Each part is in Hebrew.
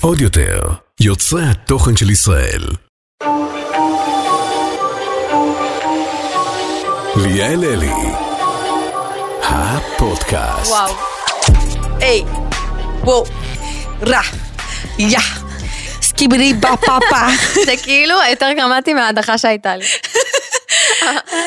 עוד יותר, יוצרי התוכן של ישראל. ליאל אלי, הפודקאסט. וואו. היי, וואו, רע, יא, סקיברי בה פה פה. זה כאילו יותר גרמטי מההדחה שהייתה לי.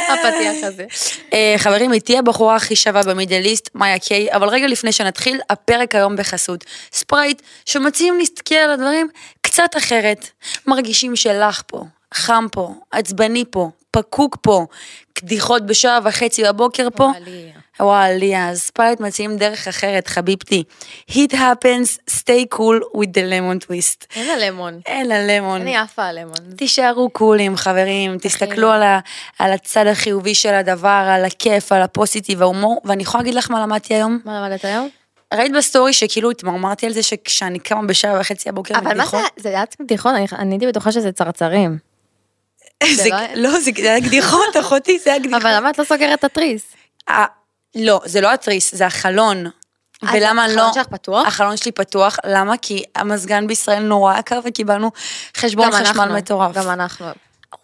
הפתיח הזה. אה, חברים, איתי הבחורה הכי שווה במידל איסט, מאיה קיי, אבל רגע לפני שנתחיל, הפרק היום בחסות. ספרייט, שמציעים להסתכל על הדברים קצת אחרת. מרגישים שלח פה, חם פה, עצבני פה, פקוק פה, קדיחות בשעה וחצי בבוקר פה. וואלי, אז ספרייט מציעים דרך אחרת, חביבתי. It happens, stay cool with the lemon twist. אין לה למון. אין לה למון. אני עפה על למון. תישארו קולים חברים, תסתכלו על, ה, על הצד החיובי של הדבר, על הכיף, על הפוזיטיב, ההומור, ואני יכולה להגיד לך מה למדתי היום? מה למדת היום? ראית בסטורי שכאילו התמרמרתי על זה שכשאני קמה בשעה וחצי הבוקר אבל מה זה, זה היה בדיחות, אני- אני הייתי בטוחה שזה צרצרים. זה, לא- לא, זה, זה היה קדיחות, אחותי, זה היה קדיחות. אבל למה את לא סוגרת את התריס? לא, זה לא התריס, זה החלון. ולמה החלון לא? שלך פתוח? החלון שלי פתוח, למה? כי המזגן בישראל נורא יקר וקיבלנו חשבון חשמל מטורף. גם אנחנו.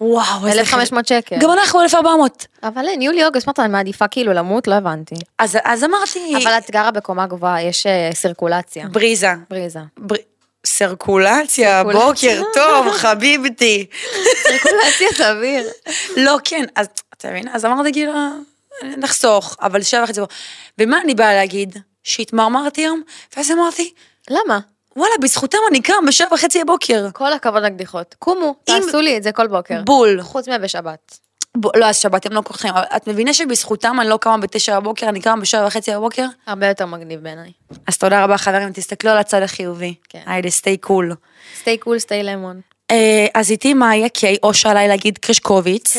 וואו, איזה 1,500 שקל. גם אנחנו 1400. אבל אין, יולי אוגוסט, מה אתה מעדיפה כאילו למות? לא הבנתי. אז, אז אמרתי, אבל את גרה בקומה גבוהה, יש אה, סירקולציה. בריזה. בריזה. בר... סרקולציה, סרקולציה. בוקר טוב, חביבתי. סירקולציית אוויר. לא, כן, אז אתה מבין? אז אמרתי כאילו, נחסוך, אבל שבע וחצי בוקר. ומה אני באה להגיד? שהתמרמרתי היום, ואז אמרתי, למה? וואלה, בזכותם אני קם בשבע וחצי הבוקר. כל הכבוד לקדיחות. קומו, תעשו לי את זה כל בוקר. בול. חוץ מבשבת. ב... לא, אז שבת הם לא כולכם, אבל את מבינה שבזכותם אני לא קמה בתשע בבוקר, אני קמה בשבע וחצי בבוקר? הרבה יותר מגניב בעיניי. אז תודה רבה חברים, תסתכלו על הצד החיובי. כן. היידה, סטי קול. סטי קול, סטי למון. אז איתי מאיה קיי, או שעליי להגיד קרשקוביץ.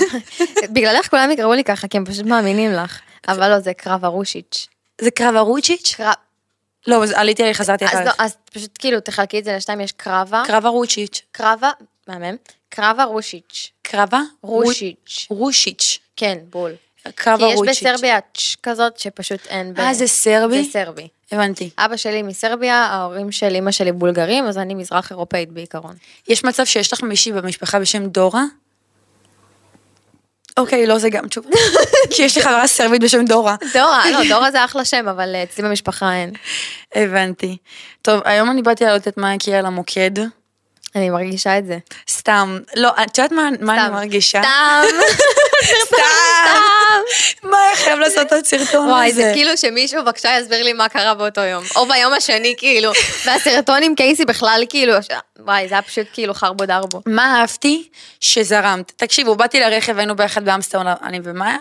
בגללך כולם יקראו לי ככה, כי הם פשוט מאמינים לך. אבל לא, זה קרב ארושיץ'. זה קרב הרוצ'יץ'? קרב... לא, אז עליתי עליך, חזרתי אז. לא, אז פשוט כאילו תחלקי את זה לשתיים, יש קרבה, קרבה רוצ'יץ'. קרבה, מהמם, קרבה רושיץ'. קרבה? רושיץ'. רושיץ'. כן, בול. כי קרבה יש רושיץ'. בסרביה צ' כזאת שפשוט אין ב... אה, זה סרבי? זה סרבי. הבנתי. אבא שלי מסרביה, ההורים של אמא שלי בולגרים, אז אני מזרח אירופאית בעיקרון. יש מצב שיש לך מישהי במשפחה בשם דורה? אוקיי, לא, זה גם תשובה. כי יש לי חברה סרבית בשם דורה. דורה, לא, דורה זה אחלה שם, אבל אה, אצלי במשפחה אין. הבנתי. טוב, היום אני באתי להעלות את מאיה קיי על המוקד. אני מרגישה את זה. סתם. לא, את יודעת מה מה אני. מרגישה? סתם. סתם. מאיה חייב לעשות את הסרטון וואי, הזה. זה כאילו שמישהו בבקשה יסביר לי מה קרה באותו יום. או ביום השני, כאילו. והסרטון עם קייסי בכלל, כאילו, וואי, זה היה פשוט כאילו חרבו דרבו. מה אהבתי? שזרמת. תקשיבו, באתי לרכב, היינו ביחד באמסטרדם, אני ומאיה,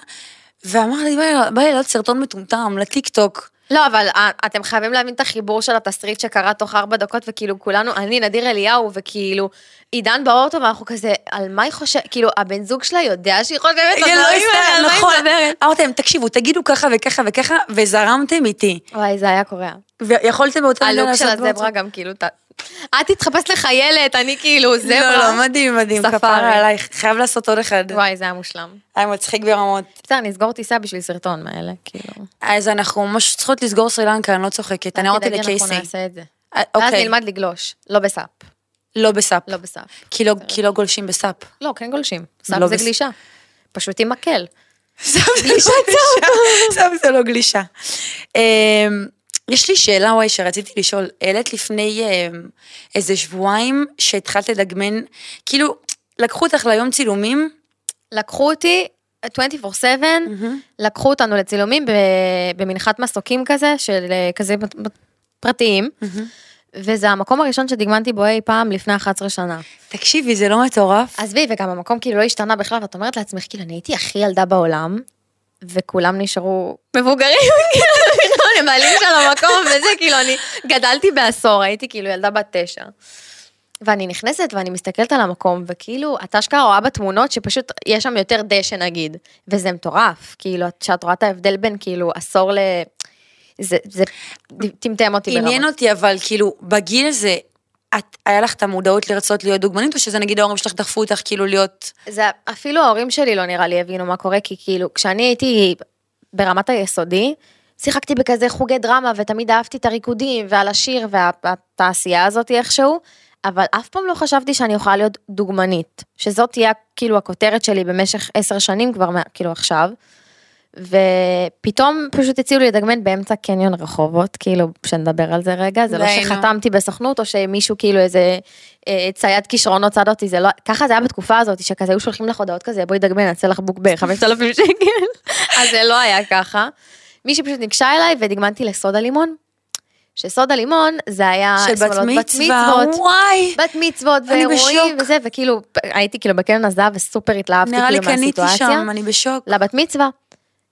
ואמרתי, בא לי לעלות סרטון מטומטם לטיק טוק. לא, אבל אה, אתם חייבים להבין את החיבור של התסריט שקרה תוך ארבע דקות, וכאילו כולנו, אני, נדיר אליהו, וכאילו, עידן באוטו, ואנחנו כזה, על מה היא חושבת, כאילו, הבן זוג שלה יודע שהיא חושבת כן, לא על מה היא נכון. מדברת. אמרתי להם, תקשיבו, תגידו ככה וככה וככה, וזרמתם איתי. וואי, זה היה קורע. ויכולתם באותו הלוק של הזברה גם כאילו, את תתחפש לחיילת, אני כאילו, זברה. לא, לא, מדהים, מדהים. כפרה עלייך, חייב לעשות עוד אחד. וואי, זה היה מושלם. היה מצחיק ברמות. בסדר, נסגור טיסה בשביל סרטון מאלה, כאילו. אז אנחנו ממש צריכות לסגור סרילנקה, אני לא צוחקת. אני אמרתי לקייסי. אנחנו נעשה את זה. אה, ואז אוקיי, נלמד לגלוש, לא בסאפ. לא בסאפ. לא בסאפ. כי לא- לא גולשים בסאפ. לא, כן גולשים. סאפ לא זה בס- גלישה. פשוט עם מקל. סאפ זה לא גלישה. סאפ זה לא גלישה. יש לי שאלה, וואי, שרציתי לשאול. העלית לפני אמ, איזה שבועיים שהתחלת לדגמן, כאילו, לקחו אותך ליום צילומים, לקחו אותי 24/7, לקחו אותנו לצילומים במנחת מסוקים כזה, של אה, כזה פרטיים, וזה המקום הראשון שדגמנתי בו אי פעם לפני 11 שנה. תקשיבי, זה לא מטורף? עזבי, וגם המקום כאילו לא השתנה בכלל, ואת אומרת לעצמך, כאילו, אני הייתי הכי ילדה בעולם, וכולם נשארו מבוגרים, כאילו, הם בעלים של המקום, וזה, כאילו, אני גדלתי בעשור, הייתי כאילו ילדה בת תשע. ואני נכנסת ואני מסתכלת על המקום, וכאילו, את אשכרה רואה בתמונות שפשוט יש שם יותר דשא נגיד, וזה מטורף, כאילו, את- שאת רואה את ההבדל בין כאילו עשור ל... זה, זה טמטם אותי ברמה. עניין אותי, אבל כאילו, בגיל הזה, את, היה לך את המודעות לרצות להיות דוגמנית, או שזה נגיד ההורים שלך דחפו אותך כאילו להיות... זה אפילו ההורים שלי לא נראה לי הבינו מה קורה, כי כאילו, כשאני הייתי ברמת היסודי, שיחקתי בכזה חוגי דרמה, ותמיד אהבתי את הריקודים, ועל השיר, והתעשייה הזאת איכשהו, אבל אף פעם לא חשבתי שאני יכולה להיות דוגמנית, שזאת תהיה כאילו הכותרת שלי במשך עשר שנים כבר, כאילו עכשיו. ופתאום פשוט הציעו לי לדגמן באמצע קניון רחובות, כאילו, שנדבר על זה רגע, זה לא. שחתמתי בסוכנות, או שמישהו כאילו איזה אה, צייד כישרונות צד אותי, זה לא, ככה זה היה בתקופה הזאת, שכזה היו שולחים לך הודעות כזה, בואי דגמן, נעשה לך בוק ב-5,000 שקל, אז זה לא היה ככה. מישהי פשוט ניגשה אליי ודגמנתי לסודה לימון. שסודה לימון זה היה של בת מצווה, וואי. בת מצוות ואירועים. וזה, וכאילו הייתי כאילו בקרן הזהב וסופר התלהבתי נראה לי כאילו קניתי מהסיטואציה. שם, אני בשוק. לבת מצווה.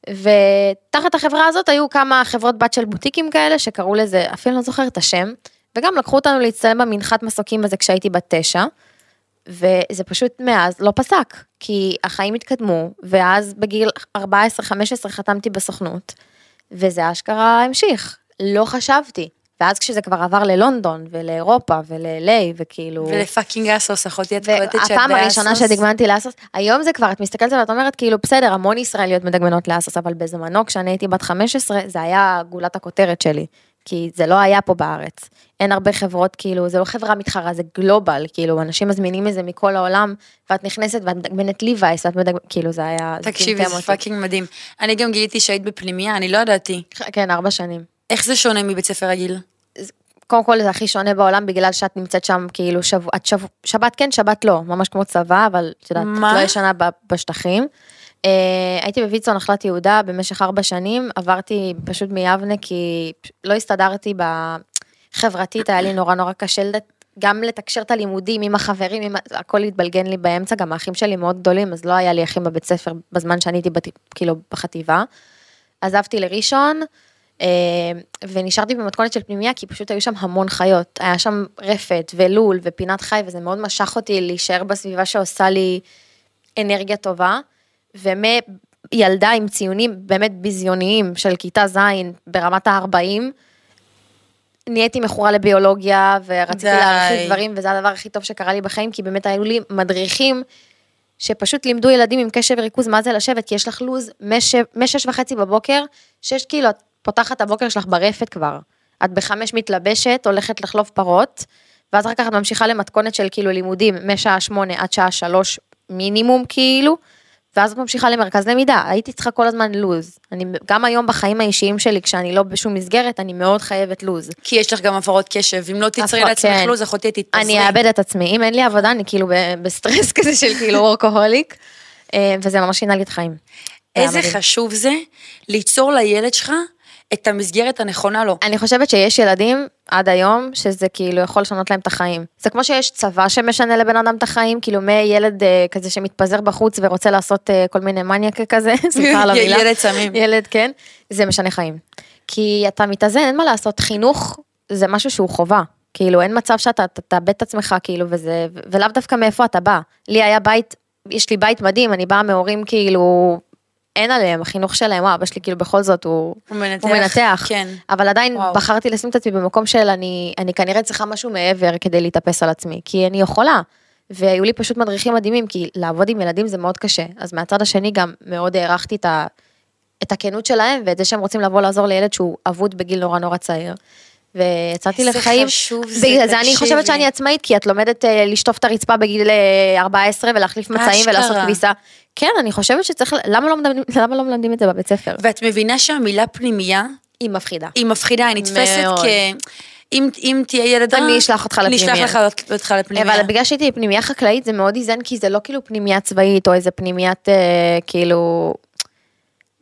ותחת החברה הזאת היו כמה חברות בת של בוטיקים כאלה שקראו לזה, אפילו לא זוכרת את השם, וגם לקחו אותנו להצטלם במנחת מסוקים הזה כשהייתי בת תשע, וזה פשוט מאז לא פסק, כי החיים התקדמו, ואז בגיל 14-15 חתמתי בסוכנות, וזה אשכרה המשיך, לא חשבתי. ואז כשזה כבר עבר ללונדון ולאירופה ול-LA וכאילו... ולפאקינג אסוס, אחותי את קולטת שאת והפעם הראשונה באסוס. שדגמנתי לאסוס, היום זה כבר, את מסתכלת ואת אומרת, כאילו, בסדר, המון ישראליות מדגמנות לאסוס, אבל בזמנו, כשאני הייתי בת 15, זה היה גולת הכותרת שלי. כי זה לא היה פה בארץ. אין הרבה חברות, כאילו, זה לא חברה מתחרה, זה גלובל, כאילו, אנשים מזמינים את זה מכל העולם, ואת נכנסת ואת מדגמנת Levi's, ואת מדגמנת, כאילו, זה היה... תקשיבי, זה. fucking מדהים. אני גם גיליתי שהיית בפנימייה, אני לא ידעתי. כן, ארבע שנים. איך זה שונה מבית ספר רגיל? קודם כל זה הכי שונה בעולם בגלל שאת נמצאת שם כאילו שבוע, את שבוע, שבת כן, שבת לא, ממש כמו צבא, אבל את יודעת, את? לא ישנה בשטחים. אה, הייתי בוויצו נחלת יהודה במשך ארבע שנים, עברתי פשוט מיבנה כי לא הסתדרתי בחברתית, היה לי נורא נורא קשה גם לתקשר את הלימודים עם החברים, עם... הכל התבלגן לי באמצע, גם האחים שלי מאוד גדולים, אז לא היה לי אחים בבית ספר בזמן שאני הייתי בת... כאילו בחטיבה. עזבתי לראשון, אה, ונשארתי במתכונת של פנימייה, כי פשוט היו שם המון חיות. היה שם רפת ולול ופינת חי, וזה מאוד משך אותי להישאר בסביבה שעושה לי אנרגיה טובה. ומילדה עם ציונים באמת ביזיוניים של כיתה ז' ברמת ה-40, נהייתי מכורה לביולוגיה, ורציתי די. להרחיב דברים, וזה הדבר הכי טוב שקרה לי בחיים, כי באמת היו לי מדריכים שפשוט לימדו ילדים עם קשב וריכוז מה זה לשבת, כי יש לך לו"ז משש וחצי בבוקר, שש כאילו, את פותחת את הבוקר שלך ברפת כבר. את בחמש מתלבשת, הולכת לחלוב פרות, ואז אחר כך את ממשיכה למתכונת של כאילו לימודים משעה שמונה עד שעה שלוש מינימום כאילו, ואז ממשיכה למרכז למידה. הייתי צריכה כל הזמן לו"ז. אני, גם היום בחיים האישיים שלי, כשאני לא בשום מסגרת, אני מאוד חייבת לו"ז. כי יש לך גם הפרעות קשב, אם לא תצרי לעצמך כן. לו"ז, אחותי תתפזרי. אני אאבד את עצמי, אם אין לי עבודה, אני כאילו בסטרס כזה של כאילו workaholic, אה, וזה ממש שינה לי את החיים. איזה. חשוב זה ליצור לילד שלך את המסגרת הנכונה לו. אני חושבת שיש ילדים עד היום שזה כאילו יכול לשנות להם את החיים. זה כמו שיש צבא שמשנה לבן אדם את החיים, כאילו מילד אה, כזה שמתפזר בחוץ ורוצה לעשות אה, כל מיני מניאק כזה, סליחה על המילה. ילד סמים. ילד, כן, זה משנה חיים. כי אתה מתאזן, אין מה לעשות, חינוך זה משהו שהוא חובה. כאילו אין מצב שאתה תאבד את עצמך כאילו וזה, ולאו דווקא מאיפה אתה בא. לי היה בית, יש לי בית מדהים, אני באה מהורים כאילו, אין עליהם, החינוך שלהם, אבא שלי כאילו בכל זאת הוא, הוא מנתח. הוא מנתח. כן. אבל עדיין וואו. בחרתי לשים את עצמי במקום של אני, אני כנראה צריכה משהו מעבר כדי להתאפס על עצמי, כי אני יכולה. והיו לי פשוט מדריכים מדהימים, כי לעבוד עם ילדים זה מאוד קשה. אז מהצד השני גם מאוד הערכתי את, ה, את הכנות שלהם, ואת זה שהם רוצים לבוא לעזור לילד שהוא אבוד בגיל נורא נורא צעיר. ויצאתי איזה לחיים, חשוב זה, בגלל זה אני תקשיבי. חושבת שאני עצמאית, כי את לומדת אה, לשטוף את הרצפה בגיל אה, 14 ולהחליף מצעים. ולעשות כביסה. כן, אני חושבת שצריך, למה לא מלמדים, למה לא מלמדים את זה בבית ספר? ואת מבינה שהמילה פנימייה היא מפחידה. היא מפחידה, היא נתפסת מאוד. כ... אם, אם תהיה ילד רע, אני אשלח אותך אני אשלח. לך אותך לפנימייה. אבל בגלל שהייתי בפנימייה חקלאית זה מאוד איזן כי זה לא כאילו פנימייה צבאית או איזה פנימיית אה, כאילו,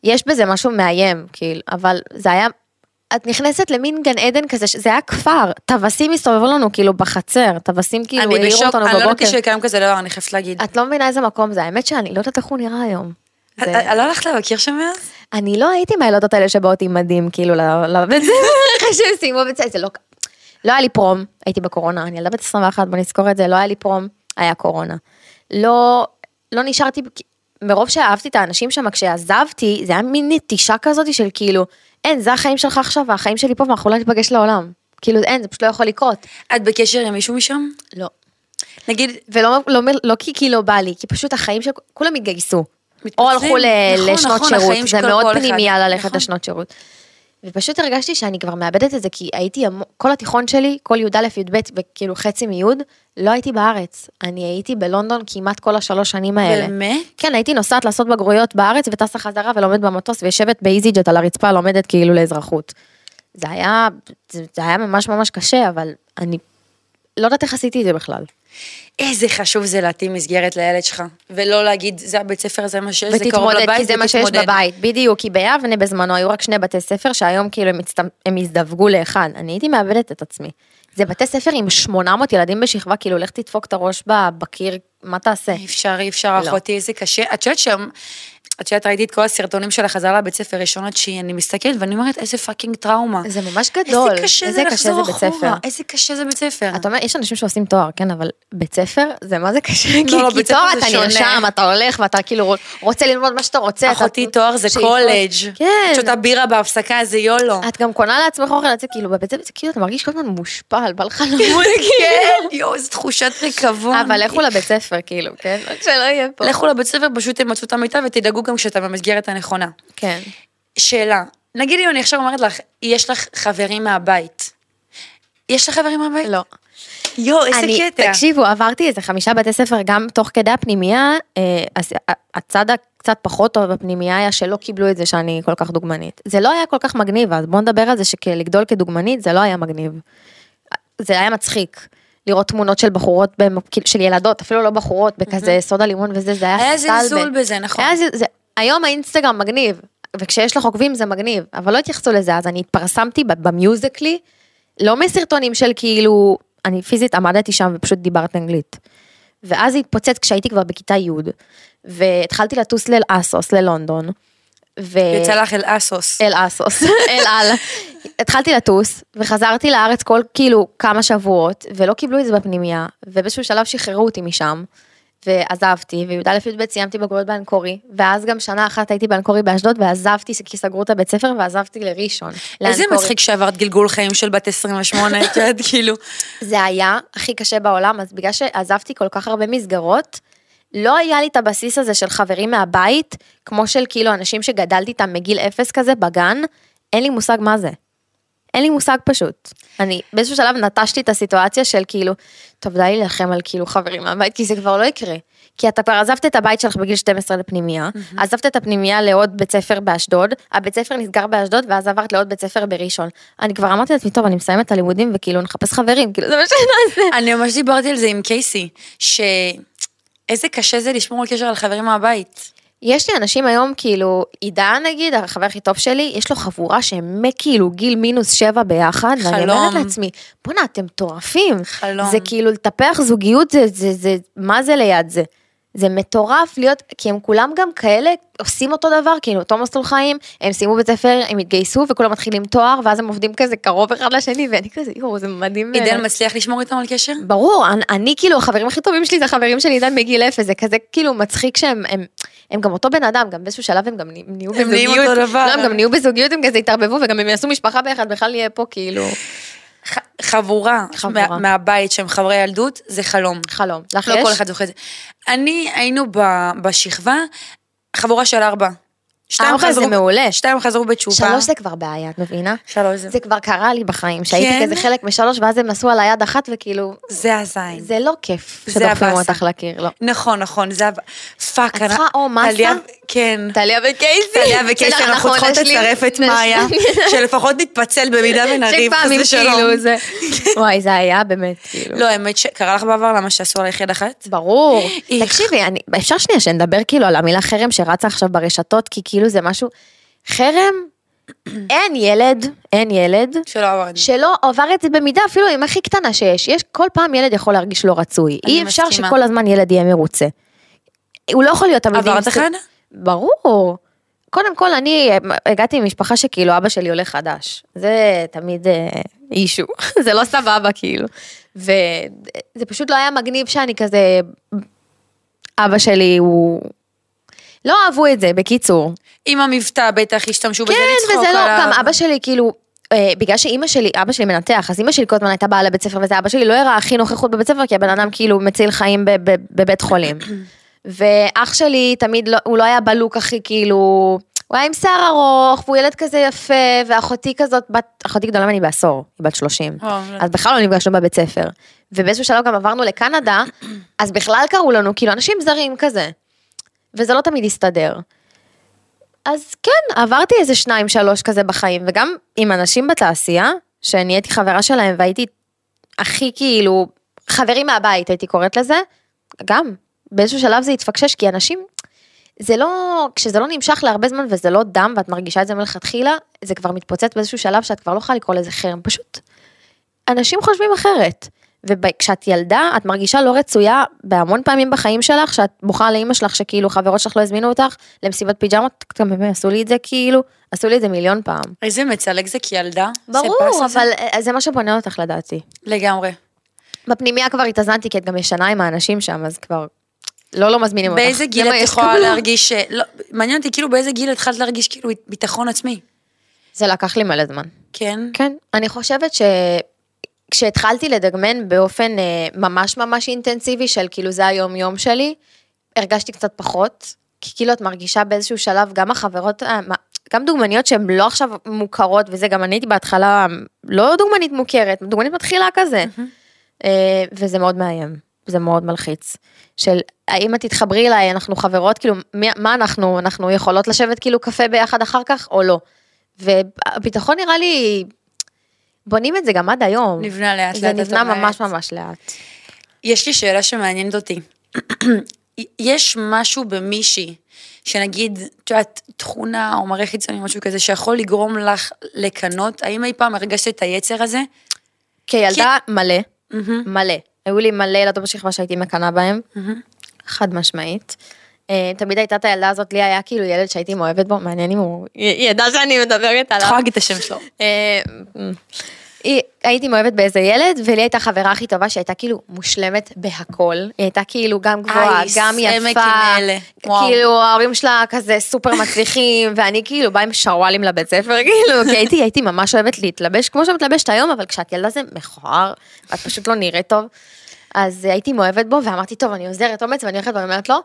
יש בזה משהו מאיים כאילו, אבל זה היה, את נכנסת למין גן עדן כזה, זה היה כפר, טווסים הסתובבו לנו כאילו בחצר, טווסים כאילו אני העירו בשוק, אותנו אני לא בבוקר. ידעתי שקיים כזה דבר, אני חייבת להגיד. את לא מבינה איזה מקום זה, האמת שאני לא יודעת איך הוא נראה היום. את זה- לא הלכת לבקר שם מאז? אני לא הייתי מהילדות האלה שבאות עם מדים כאילו לבית ספר, אחרי שהם סיימו בית ספר, זה לא... לא היה לי פרום, הייתי בקורונה, אני ילדה בת 21, בוא נזכור את זה, לא היה לי פרום, היה קורונה. לא, לא נשארתי, מרוב שאהבתי את האנשים שם, כשעזבתי, זה היה מין נטישה כזאת של כאילו, אין, זה החיים שלך עכשיו, והחיים שלי פה, ואנחנו לא ניפגש לעולם. כאילו, אין, זה פשוט לא יכול לקרות. את בקשר עם מישהו משם? לא. נגיד, ולא לא, לא כי כי לא בא לי, כי פשוט החיים של כולם התגייסו. או מתפצלים. הלכו ל- נכון, לשנות נכון, שירות, זה מאוד. פנימייה ללכת נכון. לשנות שירות. ופשוט הרגשתי שאני כבר מאבדת את זה, כי הייתי, כל התיכון שלי, כל י"א, י"ב, וכאילו חצי מי', לא הייתי בארץ. אני הייתי בלונדון כמעט כל השלוש שנים האלה. באמת? כן, הייתי נוסעת לעשות בגרויות בארץ וטסה חזרה ולומדת במטוס ויושבת באיזי ג'ט על הרצפה לומדת כאילו לאזרחות. זה היה, זה, זה היה ממש ממש קשה, אבל אני לא יודעת איך עשיתי את זה בכלל. איזה חשוב זה להתאים מסגרת לילד שלך, ולא להגיד, זה הבית ספר, זה מה שיש, זה קרוב ותתמודד, לבית, כי זה מה שיש ותתמודד." בבית, בדיוק, כי ביבנה בזמנו היו רק שני בתי ספר שהיום כאילו הם, הצטמ... הם הזדווגו לאחד, אני הייתי מאבדת את עצמי. זה בתי ספר עם 800 ילדים בשכבה, כאילו לך תדפוק את הראש בקיר, מה תעשה? אי אפשר, אי אפשר, לא. אחותי, איזה קשה. את יודעת שם, את יודעת, ראיתי את כל הסרטונים של החזרה לבית ספר ראשון עד שהיא, אני מסתכלת ואני אומרת, איזה fucking טראומה. זה ממש גדול, איזה קשה איזה זה קשה לחזור זה בית ספר. אחורה, איזה קשה זה בית ספר. אתה אומר, יש אנשים שעושים תואר, כן, אבל בית ספר, זה מה זה קשה? כי- לא, כי בית ספר תואר אתה. נרשם, אתה הולך ואתה כאילו רוצה ללמוד מה שאתה רוצה. אתה- אחותי תואר זה. קולג'. כן. שותה בירה בהפסקה, זה YOLO. את גם קונה לעצמך אוכל לצאת, כאילו בבית ספר, כאילו אתה מרגיש כל הזמן מושפל, בא לך למות, כן, יואו, איזו תחושת ריקבון. אבל לכו לבית ספר, כאילו, כן? רק שלא יהיה פה. לכו לבית ספר, פשוט תמצאו את המיטה ותדאגו גם כשאתה במסגרת הנכונה. כן. שאלה, נגיד אם אני עכשיו אומרת לך, יש לך חברים מהבית. יש לך חברים מהבית? לא. יואו, איזה אני, קטע. תקשיבו, עברתי איזה חמישה בתי ספר גם תוך כדי הפנימייה, אה, אז ה- הצד הקצת פחות טוב בפנימייה היה שלא קיבלו את זה שאני כל כך דוגמנית. זה לא היה כל כך מגניב, אז בואו נדבר על זה שלגדול כדוגמנית זה לא היה מגניב. זה היה מצחיק. לראות תמונות של בחורות, כאילו, של ילדות, אפילו לא בחורות, בכזה סודה לימון וזה, זה היה היה סטלבט. זלזול בזה, נכון. היה זל- זה, היום האינסטגרם מגניב, וכשיש לך עוקבים זה מגניב, אבל לא התייחסו לזה, אז אני התפרסמתי במיוזיקלי, לא מסרטונים של כאילו, אני פיזית עמדתי שם ופשוט דיברת אנגלית. ואז זה התפוצץ כשהייתי כבר בכיתה י', והתחלתי לטוס לאסוס, ללונדון. ו... יצא לך אל אסוס. אל אסוס, אל על. התחלתי לטוס, וחזרתי לארץ כל כאילו כמה שבועות, ולא קיבלו את זה בפנימייה, ובאיזשהו שלב שחררו אותי משם, ועזבתי, וי"א י"ב סיימתי בגרויות באנקורי, ואז גם שנה אחת הייתי באנקורי באשדוד, ועזבתי כי סגרו את הבית ספר, ועזבתי לראשון. איזה לאנקורי. מצחיק שעברת גלגול חיים של בת 28, את יודעת, כאילו. זה היה הכי קשה בעולם, אז בגלל שעזבתי כל כך הרבה מסגרות, לא היה לי את הבסיס הזה של חברים מהבית, כמו של כאילו אנשים שגדלתי איתם מגיל אפס כזה בגן, אין לי מושג מה זה. אין לי מושג פשוט. אני באיזשהו שלב נטשתי את הסיטואציה של כאילו, טוב די להילחם על כאילו חברים מהבית, כי זה כבר לא יקרה. כי אתה כבר עזבת את הבית שלך בגיל 12 לפנימייה, עזבת את הפנימייה לעוד בית ספר באשדוד, הבית ספר נסגר באשדוד ואז עברת לעוד בית ספר בראשון. אני כבר אמרתי לעצמי, טוב, אני מסיימת את הלימודים וכאילו נחפש חברים, כאילו זה מה שנעשה. אני ממש דיברתי על זה עם קייסי, שאיזה קשה זה לשמור על קשר על חברים מהבית. יש לי אנשים היום, כאילו, עידן נגיד, החבר הכי טוב שלי, יש לו חבורה שהם כאילו גיל מינוס שבע ביחד, ואני חלום. אומרת לעצמי, בואנה, אתם מטורפים. חלום. זה כאילו לטפח זוגיות, זה, זה, זה, מה זה ליד זה? זה מטורף להיות, כי הם כולם גם כאלה, עושים אותו דבר, כאילו, אותו מסלול חיים, הם סיימו בית ספר, הם התגייסו, וכולם מתחילים תואר, ואז הם עובדים כזה קרוב אחד לשני, ואני כזה, יואו, זה מדהים. עידן מצליח לשמור איתם על קשר? ברור, אני, אני כאילו, החברים הכי טובים שלי זה החברים של עידן מגיל אפס, זה כזה כאילו מצחיק שהם, הם, הם גם אותו בן אדם, גם באיזשהו שלב הם גם נהיו הם נהיים בזוגיות. אותו דבר. לא, הם גם נהיו בזוגיות, הם כזה התערבבו, וגם הם יעשו משפחה ביחד, בכלל יהיה פה כאילו ח- חבורה, חבורה. מה- מהבית שהם חברי ילדות, זה חלום. חלום. לך לא יש? כל אחד זוכה את זה. אני, היינו ב- בשכבה, חבורה של ארבע. שתיים ארבע זה חזרו- מעולה. שתיים חזרו בתשובה. שלוש זה כבר בעיה, את מבינה? שלוש זה. זה כבר קרה לי בחיים, שהייתי כן? כזה חלק משלוש, ואז הם עשו עליי יד אחת, וכאילו, זה הזין. זה לא כיף זה שדוחפים. אותך לקיר, לא. נכון, נכון, זה... הב- fuck. את צריכה או מסה? טליה- כן. טליה וקייסי. טליה וקייסי, אנחנו צריכות לצרף את מאיה, שלפחות נתפצל במידה ונריב, חס ושלום. כאילו זה, וואי, זה היה באמת, כאילו. לא, האמת שקרה לך בעבר למה שעשו עלייך יד אחת? ברור. תקשיבי, אפשר שנייה שנדבר כאילו על המילה חרם שרצה עכשיו ברשתות, כי כאילו זה משהו... חרם, אין ילד, אין ילד, שלא עברתי. שלא עבר את זה במידה אפילו עם הכי קטנה שיש. יש, כל פעם ילד יכול להרגיש לא רצוי. אי אפשר מסכימה. שכל הזמן ילד יהיה מרוצה. הוא לא יכול להיות תמיד... עברת אחד? ברור. קודם כל, אני הגעתי ממשפחה שכאילו אבא שלי עולה חדש. זה תמיד אה, אישו. זה לא סבבה, כאילו. וזה פשוט לא היה מגניב שאני כזה... אבא שלי הוא... לא אהבו את זה, בקיצור. עם המבטא בטח השתמשו בזה כן, לצחוק וזה לא, עליו. גם אבא שלי כאילו... אה, בגלל שאימא שלי, אבא שלי מנתח, אז אימא שלי כל הזמן הייתה באה לבית ספר וזה, אבא שלי לא הראה הכי נוכחות בבית ספר, כי הבן אדם כאילו מציל חיים בבית חולים. ואח שלי תמיד לא, הוא לא היה בלוק הכי כאילו, הוא היה עם שיער ארוך, והוא ילד כזה יפה, ואחותי כזאת, בת, אחותי גדולה ממני בעשור, היא בת 30. וואו, אז בכלל לא נפגשנו בבית ספר. ובאיזשהו שלב גם עברנו לקנדה, אז בכלל קראו לנו כאילו אנשים זרים כזה. וזה לא תמיד הסתדר. אז כן, עברתי איזה שניים, שלוש כזה בחיים, וגם עם אנשים בתעשייה, שנהייתי חברה שלהם והייתי הכי כאילו, חברים מהבית הייתי קוראת לזה, גם באיזשהו שלב זה התפקשש, כי אנשים, זה לא, כשזה לא נמשך להרבה זמן וזה לא דם ואת מרגישה את זה מלכתחילה, זה כבר מתפוצץ באיזשהו שלב שאת כבר לא יכולה לקרוא לזה חרם, פשוט אנשים חושבים אחרת. וכשאת ילדה, את מרגישה לא רצויה בהמון פעמים בחיים שלך, שאת בוכה לאימא שלך שכאילו חברות שלך לא הזמינו אותך למסיבת פיג'מות, גם עשו לי את זה כאילו, עשו לי את זה מיליון פעם. איזה מצלק זה כילדה. זה ברור, הזה. אבל אה, זה מה שבונה אותך לדעתי. לגמרי. בפנימיה כבר התאזנתי, כי את גם ישנה עם האנשים שם, אז כבר לא לא מזמינים אותך. באיזה זה גיל את יכולה. להרגיש, ש- לא, מעניין אותי כאילו באיזה גיל התחלת להרגיש כאילו ביטחון עצמי. זה לקח לי מלא זמן. כן? כן, אני חושבת שכשהתחלתי לדגמן באופן אה, ממש ממש אינטנסיבי של כאילו זה היום יום שלי, הרגשתי קצת פחות, כי כאילו את מרגישה באיזשהו שלב, גם החברות, אה, גם דוגמניות שהן לא עכשיו מוכרות וזה, גם אני הייתי בהתחלה לא דוגמנית מוכרת, דוגמנית מתחילה כזה, אה, וזה מאוד מאיים, זה מאוד מלחיץ. של האם את תתחברי אליי, אנחנו חברות, כאילו, מי, מה אנחנו, אנחנו יכולות לשבת כאילו קפה ביחד אחר כך או לא? והביטחון נראה לי, בונים את זה גם עד היום. נבנה לאט זה לאט, את נבנה. ממש ממש לאט. יש לי שאלה שמעניינת אותי. יש משהו במישהי, שנגיד, את יודעת, תכונה או מראה חיצוני, משהו כזה, שיכול לגרום לך לקנות? האם אי פעם הרגשת את היצר הזה? כילדה מלא, מלא. היו לי מלא ילדות בשכבה שהייתי מקנאה בהם, חד משמעית. אה, תמיד הייתה את הילדה הזאת, לי היה כאילו ילד שהייתי מאוהבת בו, מעניין אם הוא ידע שאני מדברת את עליו. יכולה להגיד את השם שלו. אה, הייתי מאוהבת באיזה ילד, ולי הייתה חברה הכי טובה שהייתה כאילו מושלמת בהכל. היא הייתה כאילו גם גבוהה, גם יפה. כאילו ההורים שלה כזה סופר מצליחים, ואני כאילו באה עם שרוואלים לבית ספר, כאילו, כי הייתי, הייתי ממש אוהבת להתלבש כמו שמתלבשת היום, אבל כשאת ילדה זה מכוער, ואת פשוט לא נראית טוב. אז הייתי מאוהבת בו, ואמרתי, טוב, אני עוזרת אומץ, ואני הולכת ואני אומרת לו,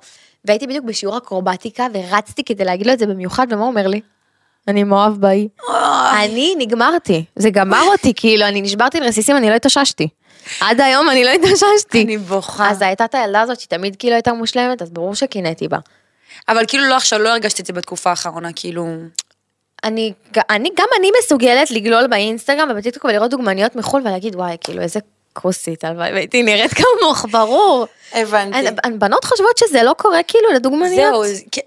והייתי בדיוק בשיעור אקרובטיקה, ורצתי כדי להגיד לו את זה במיוחד, ומה הוא אומר לי? אני מאוהב באי. אני נגמרתי, זה גמר אותי, כאילו, אני נשברתי לרסיסים, אני לא התאוששתי. עד היום אני לא התאוששתי. אני בוכה. אז הייתה את הילדה הזאת שתמיד כאילו הייתה מושלמת, אז ברור שקינאתי בה. אבל כאילו לא עכשיו, לא הרגשת את זה בתקופה האחרונה, כאילו... אני, אני, גם אני מסוגלת לגלול באינסטגרם ובטיקטוק ולראות דוגמניות מחו"ל ולהגיד, וואי, כאילו, איזה כוסית, הלוואי, והייתי נראית כמוך, ברור. הבנתי. בנות חושבות שזה לא קורה כאילו לדוגמניות. זהו, זה- כן,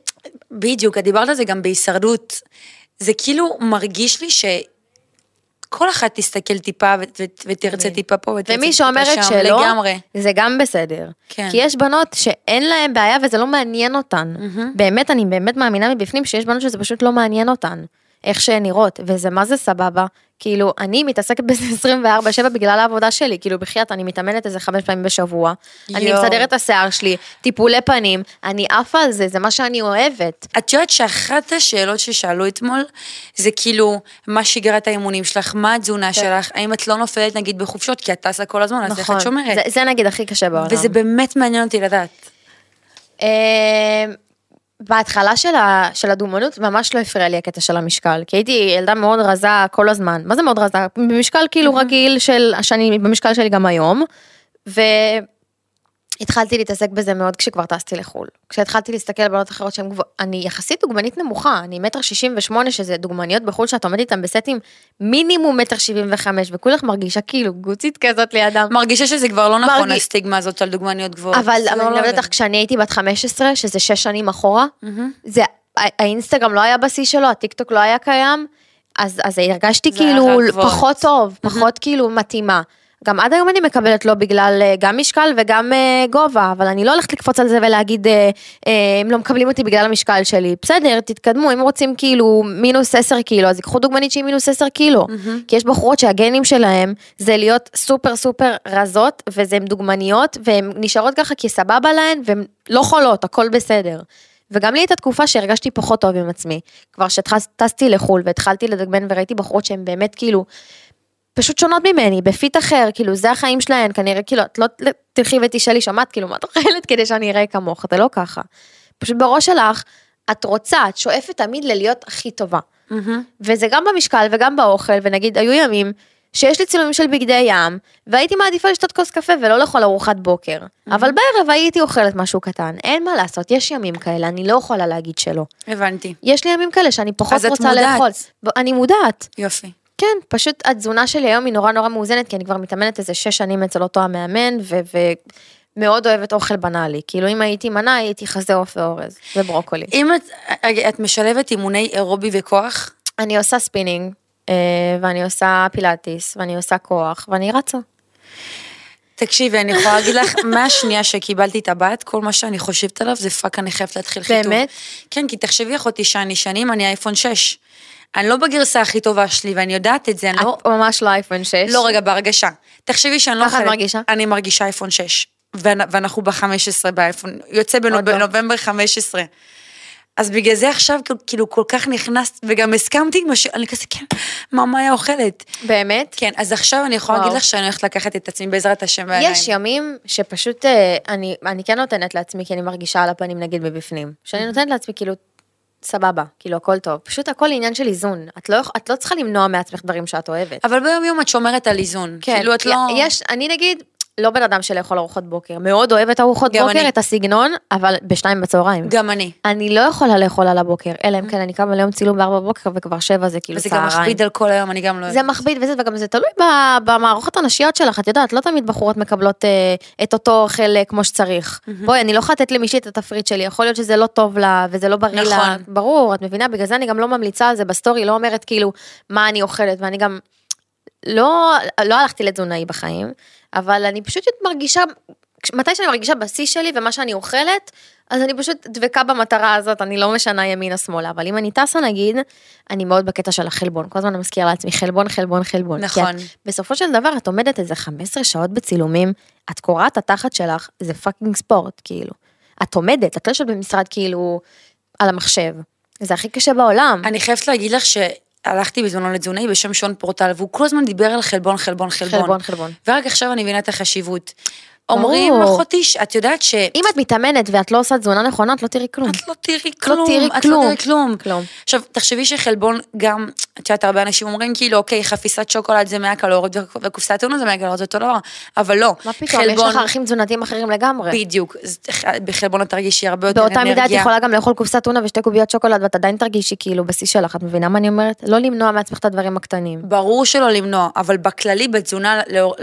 בדיוק, את דיברת על זה גם בהישרדות. זה כאילו מרגיש לי שכל אחת תסתכל טיפה ו- ו- ותרצה טיפה פה ותרצה טיפה ומי שם. שאומרת שלא, לגמרי. זה גם בסדר. כן. כי יש בנות שאין להן בעיה וזה לא מעניין אותן. באמת, אני באמת מאמינה מבפנים שיש בנות שזה פשוט לא מעניין אותן. איך שהן נראות, וזה מה זה סבבה. כאילו, אני מתעסקת בזה 24/7 בגלל העבודה שלי, כאילו בחייאת, אני מתאמנת איזה חמש פעמים בשבוע, אני יואו. מסדרת את השיער שלי, טיפולי פנים, אני עפה על זה, זה מה שאני אוהבת. את יודעת שאחת השאלות ששאלו אתמול, זה כאילו, מה שגרת האימונים שלך, מה התזונה שלך, האם את לא נופלת נגיד בחופשות, כי את טסה כל הזמן, אז איך את שומרת? נכון. זה, זה נגיד הכי קשה בעולם. וזה באמת מעניין אותי לדעת. בהתחלה של, ה, של הדומנות ממש לא הפריע לי הקטע של המשקל, כי הייתי ילדה מאוד רזה כל הזמן, מה זה מאוד רזה? במשקל כאילו רגיל של, שאני במשקל שלי גם היום, והתחלתי להתעסק בזה מאוד כשכבר טסתי לחו"ל. כשהתחלתי להסתכל על בנות אחרות שהן גבוהות, אני יחסית דוגמנית נמוכה, אני מטר שישים ושמונה, שזה דוגמניות בחו"ל שאת עומדת איתן בסטים מינימום מטר שבעים וחמש, וכולך מרגישה כאילו גוצית כזאת לידם. מרגישה שזה כבר לא נכון, מרגיש- הסטיגמה הזאת על דוגמניות גבוהות. אבל זה לא אני מדברת עובד. איתך כשאני הייתי בת 15, שזה שש שנים אחורה, זה, ה- האינסטגרם לא היה בשיא שלו, הטיקטוק לא היה קיים, אז, אז הרגשתי זה כאילו. פחות טוב, פחות כאילו מתאימה. גם עד היום אני מקבלת לא בגלל אה, גם משקל וגם אה, גובה, אבל אני לא הולכת לקפוץ על זה ולהגיד, אה, אה, הם לא מקבלים אותי בגלל המשקל שלי. בסדר, תתקדמו, אם רוצים כאילו מינוס 10 קילו, אז ייקחו דוגמנית שהיא מינוס 10 קילו. כי יש בחורות שהגנים שלהם זה להיות סופר סופר רזות, וזה דוגמניות, והן נשארות ככה כי סבבה להן, והן לא חולות, הכל בסדר. וגם לי הייתה תקופה שהרגשתי פחות טוב עם עצמי. כבר שטסתי לחו"ל והתחלתי לדגמן וראיתי בחורות שהן באמת כאילו פשוט שונות ממני, בפיט אחר, כאילו זה החיים שלהן, כנראה כאילו את לא תלכי ותשאלי, שמעת כאילו מה את אוכלת כדי שאני אראה כמוך, זה לא ככה. פשוט בראש שלך, את רוצה, את שואפת תמיד ללהיות הכי טובה. מהמם. וזה גם במשקל וגם באוכל, ונגיד היו ימים שיש לי צילומים של בגדי ים, והייתי מעדיפה לשתות כוס קפה ולא לאכול ארוחת בוקר. אבל בערב הייתי אוכלת משהו קטן, אין מה לעשות, יש ימים כאלה, אני לא יכולה להגיד שלא. הבנתי. יש לי ימים כאלה שאני פחות אז את רוצה מודעת. לאכול. אני מודעת. יופי. כן, פשוט התזונה שלי היום היא נורא נורא מאוזנת, כי אני כבר מתאמנת איזה שש שנים אצל אותו המאמן, ומאוד אוהבת אוכל בנאלי. כאילו אם הייתי מנה, הייתי חזה עוף ואורז, וברוקולי. אם את, את משלבת אימוני אירובי וכוח, אני עושה ספינינג, אה, ואני עושה פילאטיס, ואני עושה כוח, ואני רצה. תקשיבי, אני יכולה להגיד לך, מהשנייה שקיבלתי את הבת, כל מה שאני חושבת עליו זה fuck, אני חייבת להתחיל חיתום. באמת? כן, כי תחשבי אחותי שאני שנים, אני אייפון 6. אני לא בגרסה הכי טובה שלי, ואני יודעת את זה, אני לא... את ממש לא אייפון 6. לא, רגע, בהרגשה. תחשבי שאני לא ככה את מרגישה? אני מרגישה אייפון 6. ואנ- ואנחנו ב-15 באייפון, יוצא לא. בנובמבר 15. אז בגלל זה עכשיו כאילו- כל כך נכנסת, וגם הסכמתי עם השיר, אני כזה, כן, מה מאיה אוכלת? באמת? כן, אז עכשיו אני יכולה וואו. להגיד לך שאני הולכת לקחת את עצמי בעזרת השם בעיניים. יש ימים שפשוט אה, אני, אני כן נותנת לעצמי, כי אני מרגישה על הפנים נגיד מבפנים, שאני נותנת לעצמי כאילו, סבבה, כאילו הכל טוב, פשוט הכל עניין של איזון, את לא, את לא צריכה למנוע מעצמך דברים שאת אוהבת. אבל ביום יום את שומרת על איזון. כן, כאילו את לא... יש, אני נגיד, לא בן אדם של לאכול ארוחות בוקר, מאוד אוהבת ארוחות גם בוקר, אני. את הסגנון, אבל בשתיים בצהריים. גם אני. אני לא יכולה לאכול על הבוקר, אלא אם כן אני קמה ליום צילום בארבע בבוקר וכבר שבע זה כאילו וזה גם צהריים. מכביד על כל היום, אני גם לא... זה מכביד וזה, וגם זה תלוי במערכות הנשיות שלך, את יודעת, לא תמיד בחורות מקבלות אה, את אותו אוכל אה, כמו שצריך. בואי, אני לא יכולה לתת למישהי את התפריט שלי, יכול להיות שזה לא טוב לה, וזה לא בריא לה. נכון. ברור, את מבינה? בגלל זה אני גם לא ממליצה על זה בסטורי, לא אומרת כאילו מה אני אוכלת, ואני גם לא, לא הלכתי לתזונאי בחיים, אבל אני פשוט מרגישה, מתי שאני מרגישה בשיא שלי ומה שאני אוכלת, אז אני פשוט דבקה במטרה הזאת, אני לא משנה ימינה שמאלה, אבל אם אני טסה נגיד, אני מאוד בקטע של החלבון, כל הזמן אני מזכירה לעצמי חלבון, חלבון, חלבון. נכון. את, בסופו של דבר את עומדת איזה 15 שעות בצילומים, את קורעת התחת שלך, זה fucking ספורט, כאילו. את עומדת, את לא יושבת במשרד כאילו על המחשב. זה הכי קשה בעולם. אני חייבת להגיד לך שהלכתי בזמנו לתזונאי בשם שון פורטל, והוא כל הזמן דיבר על חלבון, חלבון, חלבון. חלבון, חלבון. ורק עכשיו אני מבינה את החשיבות. אומרים. אחותי, את יודעת ש... אם את מתאמנת ואת לא עושה תזונה נכונה, את לא תראי כלום. את לא תראי לא כלום, תראי את לא כלום. תראי כלום. כלום. עכשיו, תחשבי שחלבון גם, את יודעת, הרבה אנשים אומרים כאילו, אוקיי, חפיסת שוקולד זה 100 קלוריות וקופסת טונה זה 100 קלוריות, זה אותו דבר, אבל לא. מה פתאום, יש לך ערכים תזונתיים אחרים לגמרי. בדיוק, בחלבון את תרגישי הרבה יותר באותה אנרגיה. מידה את יכולה גם לאכול קופסת טונה ושתי קוביות שוקולד ואת עדיין תרגישי כאילו בשיא שלך, את מבינה מה אני אומרת? לא למנוע מעצמך את הדברים הקטנים. ברור שלא למנוע, אבל בכללי, בתזונה לאור-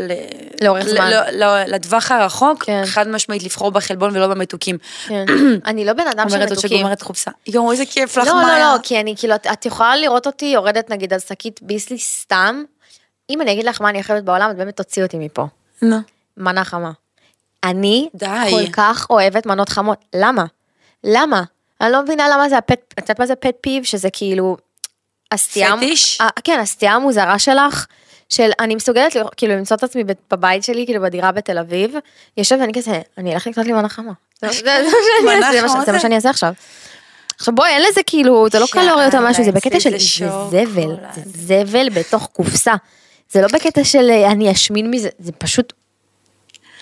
לאורך ל- זמן. ל- ל- לטווח הרחוק, כן. חד משמעית לבחור בחלבון ולא במתוקים. כן. אני לא בן אדם של אומרת זאת מתוקים. שגומרת חופשה. יואו, איזה כיף לך, לא, מאיה. לא, לא, כי אני כאילו, את- את יכולה לראות אותי יורדת נגיד על שקית ביסלי סתם. אם אני אגיד לך מה אני הכי אוהבת בעולם, את באמת תוציא אותי מפה. נו. מנה חמה. אני די. כל כך אוהבת מנות חמות. למה? למה? אני לא מבינה למה זה הפט, את יודעת מה זה פט פיב? שזה כאילו... הסטייה... פטיש? אה, כן, הסטייה המוזרה שלך, של אני מסוגלת כאילו למצוא את עצמי בבית שלי, כאילו בדירה בתל אביב, יושבת ואני כזה, אני אלך לקנות לי מנה חמה. זה מה שאני אעשה עכשיו. עכשיו בואי, אין לזה כאילו, זה לא קלוריות או משהו, זה בקטע של. זבל, זה זבל בתוך קופסה. זה לא בקטע של אה, אני אשמין מזה, זה פשוט,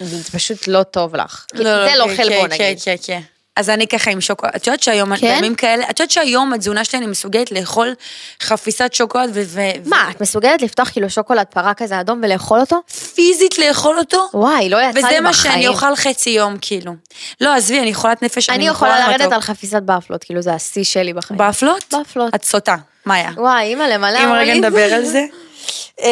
זה פשוט לא טוב לך. זה לא כן, חלבון כן, נגיד. כן, כן. אז אני ככה עם שוקולד, את יודעת שהיום, כן? בימים כאלה, את יודעת שהיום התזונה שלי אני מסוגלת לאכול חפיסת שוקולד ו... ו- מה, את מסוגלת לפתוח כאילו שוקולד פרה כזה אדום ולאכול אותו? פיזית לאכול אותו? וואי, לא יצא לי בחיים. וזה מה שאני אוכל חצי יום, כאילו. לא, עזבי, אני חולת נפש, אני מכורה יכולה לרדת למתוק. על חפיסת באפלות, כאילו זה השיא שלי בחיים. באפלות? באפלות. את סוטה, מאיה. וואי, אימא למלא אם רגע. נדבר על זה. אמ,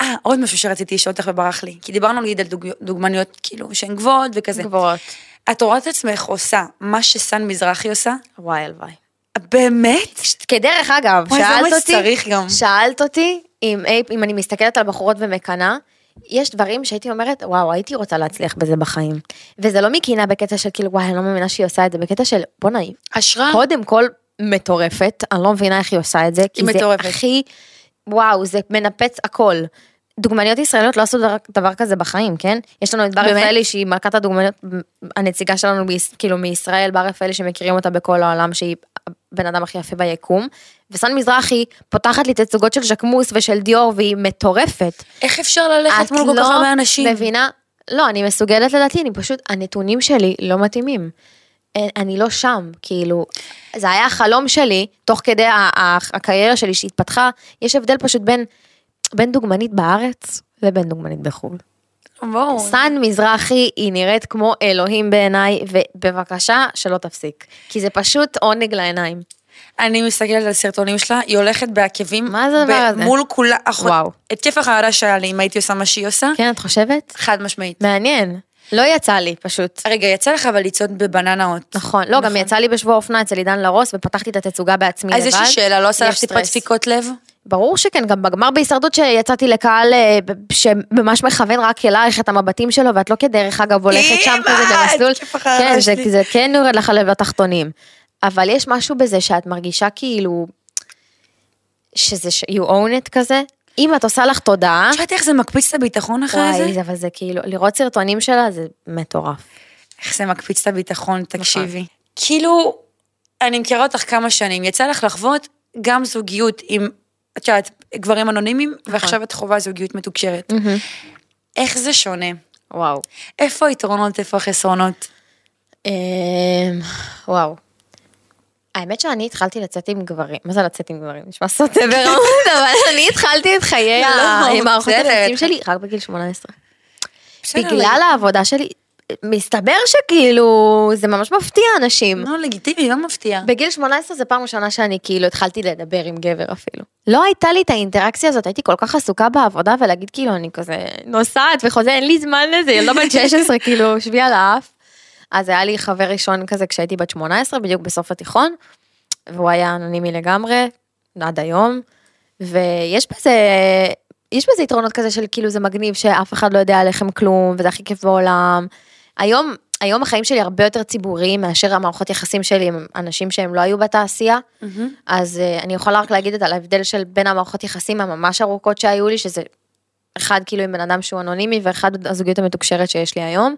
אה, עוד משהו שרציתי לשאול אותך וברח לי. כי דיברנו נגיד על דוג- דוגמניות כאילו שהן גבוהות וכזה. גבוהות. את רואה את עצמך עושה מה שסן מזרחי עושה? וואי, הלוואי. באמת? כדרך אגב, וואי, שאלת אותי, צריך גם. שאלת אותי אם, אם אני מסתכלת על בחורות ומקנאה, יש דברים שהייתי אומרת, וואו, הייתי רוצה להצליח בזה בחיים. וזה לא מקינה בקטע של כאילו, וואי, אני לא מאמינה שהיא עושה את זה, בקטע של, בוא'נה, היא השראה. קודם כל מטורפת, אני לא מבינה איך היא עושה את זה, כי זה מטורפת. הכי, וואו, זה מנפץ הכל. דוגמניות ישראליות לא עשו דבר, דבר כזה בחיים, כן? יש לנו את בר? רפאלי שהיא מלכת הדוגמניות, הנציגה שלנו כאילו מישראל, בר רפאלי שמכירים אותה בכל העולם, שהיא הבן אדם הכי יפה ביקום, וסן מזרחי פותחת לי תצוגות של ז'קמוס ושל דיור והיא מטורפת. איך אפשר ללכת מול כל כך הרבה אנשים? מבינה, לא, אני מסוגלת לדעתי, אני פשוט, הנתונים שלי לא מתאימים. אין- אני לא שם, כאילו, זה היה החלום שלי, תוך כדי הקריירה שלי שהתפתחה, יש הבדל פשוט בין, בין דוגמנית בארץ לבין דוגמנית בחו"ל. ברור. סן מזרחי היא נראית כמו אלוהים בעיניי, ובבקשה שלא תפסיק, כי זה פשוט עונג לעיניים. אני מסתכלת על סרטונים שלה, היא הולכת בעקבים. מה זה הדבר הזה? מול כולה, אחות- וואו. התקף החרדה שהיה לי אם הייתי עושה מה שהיא עושה, כן, את חושבת? חד משמעית. מעניין. לא יצא לי פשוט. רגע, יצא לך אבל לצעוד בבננאות. נכון, לא, גם יצא לי בשבוע אופנה אצל עידן לרוס, ופתחתי את התצוגה בעצמי לבד. אז יש לי שאלה, לא עושה לך סטרס. דפיקות לב? ברור שכן, גם בגמר בהישרדות שיצאתי לקהל אה, שממש מכוון רק אלייך את המבטים שלו, ואת לא כדרך אגב הולכת שם כזה במסלול. כן, זה. זה כן יורד לך לב לתחתונים. אבל יש משהו בזה שאת מרגישה כאילו, שזה you own it כזה. אם את עושה לך תודעה, את יודעת איך זה מקפיץ את הביטחון אחרי וואי, זה? זה- אבל זה כאילו, לראות סרטונים שלה זה מטורף. איך זה מקפיץ את הביטחון, נכון. תקשיבי. כאילו, אני מכירה אותך כמה שנים, יצא לך לחוות גם זוגיות עם, את יודעת, גברים אנונימיים, נכון. ועכשיו את חווה זוגיות מתוקשרת. איך זה שונה? וואו. איפה היתרונות, איפה החסרונות? אמ, וואו. האמת שאני התחלתי לצאת עם גברים, מה זה לצאת עם גברים? נשמע סוטה ברמות, אבל אני התחלתי את חיי לא, המערכות בסדר. היחסים שלי רק בגיל 18. בסדר, בגלל העבודה שלי, מסתבר שכאילו, זה ממש מפתיע אנשים. לא, לגיטימי, לא מפתיע. בגיל 18 זה פעם ראשונה שאני כאילו התחלתי לדבר עם גבר אפילו. לא הייתה לי את האינטראקציה הזאת, הייתי כל כך עסוקה בעבודה ולהגיד כאילו אני כזה נוסעת וחוזה, אין לי זמן לזה, ילדה בת 16 כאילו שבי על האף. אז היה לי חבר ראשון כזה כשהייתי בת 18 בדיוק בסוף התיכון, והוא היה אנונימי לגמרי, עד היום, ויש בזה, יש בזה יתרונות כזה של כאילו זה מגניב שאף אחד לא יודע עליכם כלום וזה הכי כיף בעולם. היום, היום החיים שלי הרבה יותר ציבוריים מאשר המערכות יחסים שלי עם אנשים שהם לא היו בתעשייה, אז uh, אני יכולה רק להגיד את על ההבדל של בין המערכות יחסים הממש ארוכות שהיו לי, שזה אחד כאילו עם בן אדם שהוא אנונימי ואחד הזוגיות המתוקשרת שיש לי היום.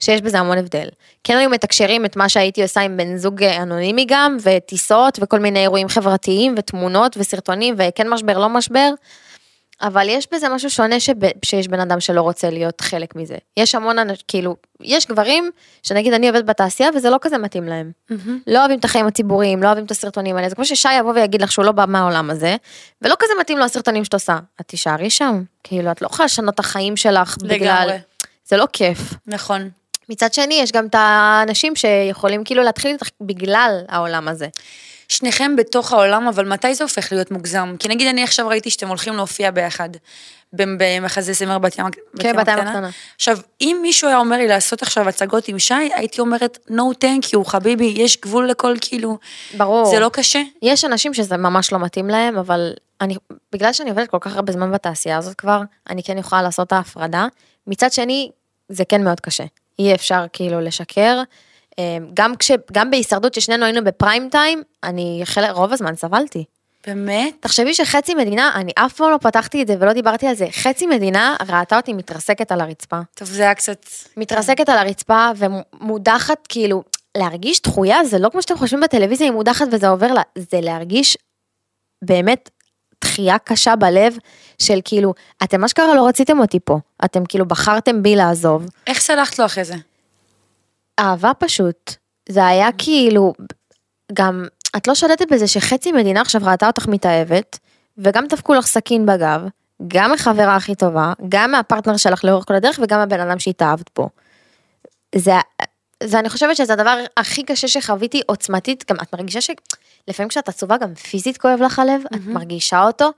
שיש בזה המון הבדל. כן היו מתקשרים את מה שהייתי עושה עם בן זוג אה, אנונימי גם, וטיסות, וכל מיני אירועים חברתיים, ותמונות, וסרטונים, וכן משבר, לא משבר, אבל יש בזה משהו שונה שב, שיש בן אדם שלא רוצה להיות חלק מזה. יש המון אנשים, כאילו, יש גברים, שנגיד אני עובדת בתעשייה, וזה לא כזה מתאים להם. לא אוהבים את החיים הציבוריים, לא אוהבים את הסרטונים האלה, זה כמו ששי יבוא ויגיד לך שהוא לא בא מהעולם הזה, ולא כזה מתאים לו הסרטונים שאת עושה. את תישארי שם, כאילו, את לא יכולה לשנות את החיים שלך בגלל... לגמרי. זה לא כיף. נכון. מצד שני, יש גם את האנשים שיכולים כאילו להתחיל איתך בגלל העולם הזה. שניכם בתוך העולם, אבל מתי זה הופך להיות מוגזם? כי נגיד אני עכשיו ראיתי שאתם הולכים להופיע ביחד, במחזה זמר בת ים כן, בת ים הקטנה. עכשיו, אם מישהו היה אומר לי לעשות עכשיו הצגות עם שי, הייתי אומרת, no thank you, חביבי, יש גבול לכל כאילו, ברור. זה לא קשה? יש אנשים שזה ממש לא מתאים להם, אבל אני, בגלל שאני עובדת כל כך הרבה זמן בתעשייה הזאת כבר, אני כן יכולה לעשות את ההפרדה. מצד שני, זה כן מאוד קשה. אי אפשר כאילו לשקר. אה, גם כש, גם בהישרדות ששנינו היינו בפריים טיים, אני חלק, רוב הזמן סבלתי. באמת? תחשבי שחצי מדינה, אני אף פעם לא פתחתי את זה ולא דיברתי על זה, חצי מדינה ראתה אותי מתרסקת על הרצפה. טוב, זה היה קצת... מתרסקת על הרצפה ומודחת, כאילו, להרגיש דחויה זה לא כמו שאתם חושבים בטלוויזיה, היא מודחת וזה עובר לה, זה להרגיש באמת דחייה קשה בלב של כאילו, אתם אשכרה לא רציתם אותי פה, אתם כאילו בחרתם בי לעזוב. איך סלחת לו אחרי זה? אהבה פשוט, זה היה כאילו, גם, את לא שולטת בזה שחצי מדינה עכשיו ראתה אותך מתאהבת, וגם דפקו לך סכין בגב, גם החברה הכי טובה, גם מהפרטנר שלך לאורך כל הדרך, וגם הבן אדם שהתאהבת בו. זה, זה אני חושבת שזה הדבר הכי קשה שחוויתי עוצמתית, גם את מרגישה שלפעמים כשאת עצובה גם פיזית כואב לך הלב, את מרגישה אותו,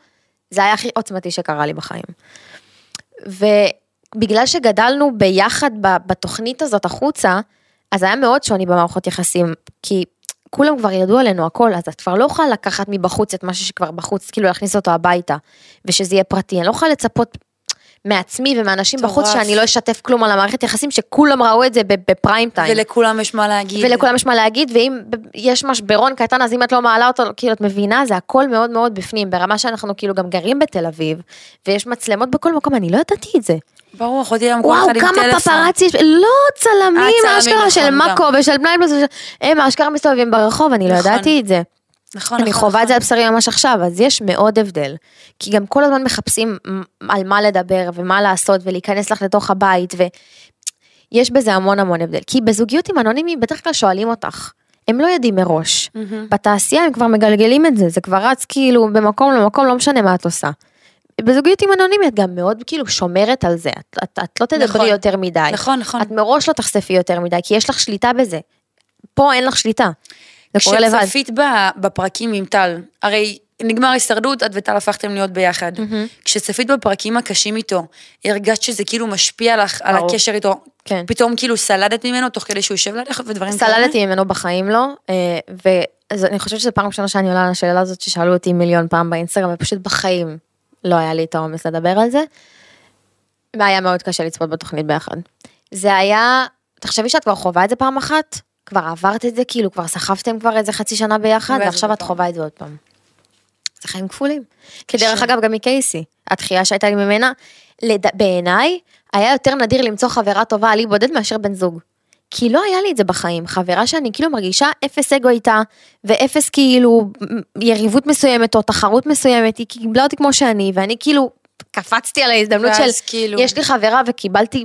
זה היה הכי עוצמתי שקרה לי בחיים. ובגלל שגדלנו ביחד בתוכנית הזאת החוצה, אז היה מאוד שוני במערכות יחסים, כי כולם כבר ידעו עלינו הכל, אז את כבר לא יכולה לקחת מבחוץ את משהו שכבר בחוץ, כאילו להכניס אותו הביתה, ושזה יהיה פרטי, אני לא יכולה לצפות מעצמי ומאנשים מטורף. בחוץ שאני לא אשתף כלום על המערכת יחסים, שכולם ראו את זה בפריים טיים. ולכולם יש מה להגיד. ולכולם יש מה להגיד, ואם יש משברון קטן, אז אם את לא מעלה אותו, כאילו, את מבינה, זה הכל מאוד מאוד בפנים, ברמה שאנחנו כאילו גם גרים בתל אביב, ויש מצלמות בכל מקום, אני לא ידעתי את זה. ברור, אחותי היום כל וואו, אחד עם כמה טלפון. פפרצי יש, לא צלמים, אשכרה של מאקו. ושל בני בלוס, הם אשכרה מסתובבים ברחוב, אני לא נכון. ידעתי את זה. נכון, אני נכון, חווה את זה נכון. על בשרי ממש עכשיו, אז יש מאוד הבדל. כי גם כל הזמן מחפשים על מה לדבר ומה לעשות ולהיכנס לך לתוך הבית, יש בזה המון המון הבדל. כי בזוגיות עם אנונימי בדרך כלל שואלים אותך. הם לא יודעים מראש. בתעשייה הם כבר מגלגלים את זה, זה כבר רץ כאילו במקום למקום, לא משנה מה את עושה. בזוגיות עם אנונימי את גם מאוד כאילו שומרת על זה, את, את, את לא תדברי נכון. יותר מדי. נכון, נכון. את מראש לא תחשפי יותר מדי, כי יש לך שליטה בזה. פה אין לך שליטה. כשצפית בפרקים עם טל, הרי נגמר הישרדות, את וטל הפכתם להיות ביחד. כשצפית בפרקים הקשים איתו, הרגשת שזה כאילו משפיע לך על. הקשר איתו. כן. פתאום כאילו סלדת ממנו תוך כדי שהוא יושב לידך ודברים כאלה? סללתי ממנו בחיים לא, אה, ואני חושבת שזו פעם ראשונה שאני עולה על השאלה הזאת ששאלו אותי מיליון פעם באינסטגרם, ופשוט בחיים לא היה לי את האומץ לדבר על זה. והיה מאוד קשה לצפות בתוכנית ביחד. זה היה, תחשבי שאת כבר חווה את זה פעם אחת, כבר עברת את זה, כאילו כבר סחבתם כבר איזה חצי שנה ביחד, ועכשיו את. חווה את זה עוד פעם. זה חיים כפולים. כי דרך אגב, גם מקייסי, התחייה שהייתה לי ממנה, לד... בעיניי, היה יותר נדיר למצוא חברה טובה על אי בודד מאשר בן זוג. כי לא היה לי את זה בחיים, חברה שאני כאילו מרגישה אפס אגו איתה, ואפס כאילו יריבות מסוימת או תחרות מסוימת, היא קיבלה אותי כמו שאני, ואני כאילו קפצתי על ההזדמנות של, כאילו- יש לי חברה וקיבלתי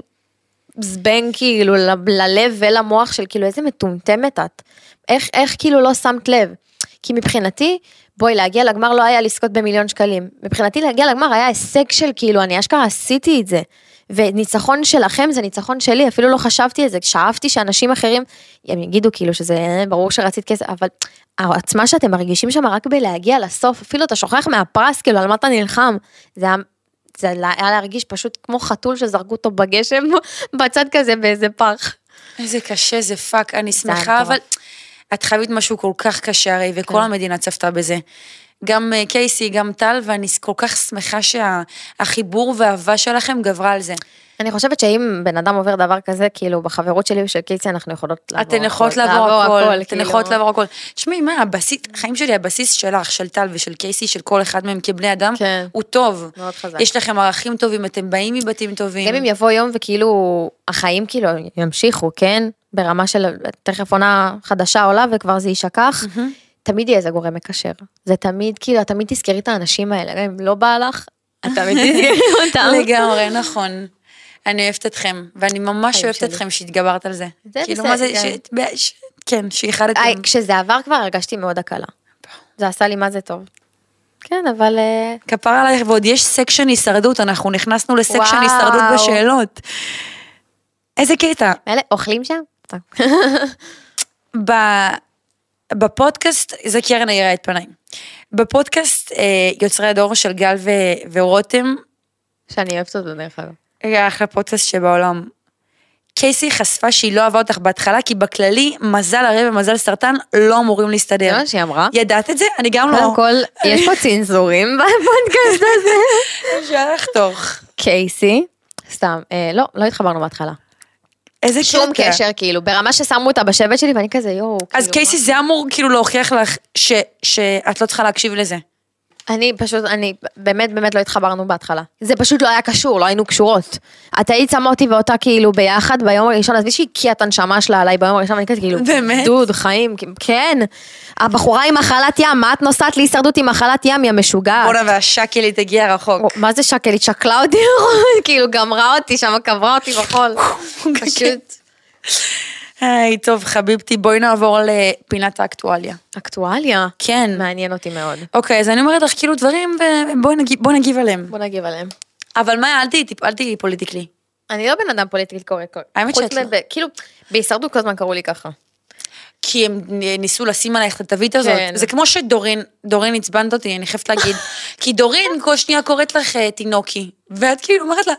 זבנג כאילו ללב ולמוח של כאילו איזה מטומטמת את. איך, איך כאילו לא שמת לב? כי מבחינתי, בואי להגיע לגמר לא היה לזכות במיליון שקלים. מבחינתי להגיע לגמר היה הישג של כאילו, אני אשכרה עשיתי את זה. וניצחון שלכם זה ניצחון שלי, אפילו לא חשבתי את זה, שאפתי שאנשים אחרים, הם יגידו כאילו שזה אה, ברור שרצית כסף, אבל העצמה שאתם מרגישים שם רק בלהגיע לסוף, אפילו אתה שוכח מהפרס, כאילו על מה אתה נלחם, זה היה, זה היה להרגיש פשוט כמו חתול שזרקו אותו בגשם, בצד כזה באיזה פח. איזה קשה זה fuck, אני שמחה. אבל את חייבת משהו כל כך קשה הרי, וכל כן. המדינה צפתה בזה. גם אה, קייסי, גם טל, ואני כל כך שמחה שהחיבור והאהבה שלכם גברה על זה. אני חושבת שאם בן אדם עובר דבר כזה, כאילו בחברות שלי ושל קיצי אנחנו יכולות לעבור אתן יכולות הכל, לעבור הכל, אתן כאילו. יכולות לעבור הכל. תשמעי, מה, הבסיס, החיים שלי, הבסיס שלך, של טל ושל קייסי, של כל אחד מהם כבני אדם, כן. הוא טוב. מאוד חזק. יש לכם ערכים טובים, אתם באים מבתים טובים. גם אם יבוא יום וכאילו החיים כאילו ימשיכו, כן? ברמה של תכף עונה חדשה עולה וכבר זה יישכח, תמיד יהיה איזה גורם מקשר. זה תמיד, כאילו, את תמיד תזכרי את האנשים האלה, גם אם לא בא לך, את תמיד תזכרי אותם. לגמרי, נכון. אני אוהבת אתכם, ואני ממש אוהבת. אתכם שהתגברת על זה. זה כאילו, מה זה, כן. שאיחדתם. כשזה עבר כבר הרגשתי מאוד הקלה. זה עשה לי מה זה טוב. כן, אבל... אה, כפרה עלייך, ועוד יש section הישרדות, אנחנו נכנסנו ל section. הישרדות בשאלות. איזה קטע. אלה אוכלים שם? בפודקאסט, זה קרן האירה את פניים. בפודקאסט אה, יוצרי הדור של גל ו- ורותם, שאני אוהבת אותו דרך אגב. היה אחלה פודקאסט שבעולם. קייסי חשפה שהיא לא אהבה אותך בהתחלה, כי בכללי, מזל הרי ומזל סרטן לא אמורים זה להסתדר. מה שהיא אמרה. ידעת את זה? אני גם לא. קודם כל, יש פה צנזורים בפודקאסט הזה. אפשר לחתוך. קייסי, סתם, אה, לא, לא התחברנו בהתחלה. איזה שום קטע. קשר, כאילו, ברמה ששמו אותה בשבט שלי, ואני כזה, יואו, אז כאילו, קייסי זה אמור כאילו להוכיח לך ש- שאת לא צריכה להקשיב לזה. אני פשוט, אני, באמת, באמת לא התחברנו בהתחלה. זה פשוט לא היה קשור, לא היינו קשורות. את היית שמה אותי ואותה כאילו ביחד ביום הראשון, עזבי שהיא הקיאה את הנשמה שלה עליי ביום הראשון, ואני כזה כאילו, באמת? דוד, חיים, כן. הבחורה עם מחלת ים, מה את נוסעת להישרדות עם מחלת ים, יא משוגעת? בואנה והשקלית הגיע רחוק. מה זה שקלית? שקלה אותי, כאילו גמרה אותי שם, קברה אותי בחול. פשוט. היי, טוב, חביבתי, בואי נעבור לפינת האקטואליה. אקטואליה. כן. מעניין אותי מאוד. אוקיי, אז אני אומרת לך כאילו דברים, ובואי נגיב, נגיב עליהם. בוא נגיב עליהם. אבל מה, אל תהיי תהיי politically. אני לא בן אדם politically correct. האמת שאת לא. כאילו, בהישרדות כל הזמן קראו לי ככה. כי הם ניסו לשים עלייך את התווית הזאת. כן. זה כמו שדורין, דורין עצבנת אותי, אני חייבת להגיד. כי דורין כל שנייה קוראת לך אה, תינוקי. ואת כאילו אומרת לה,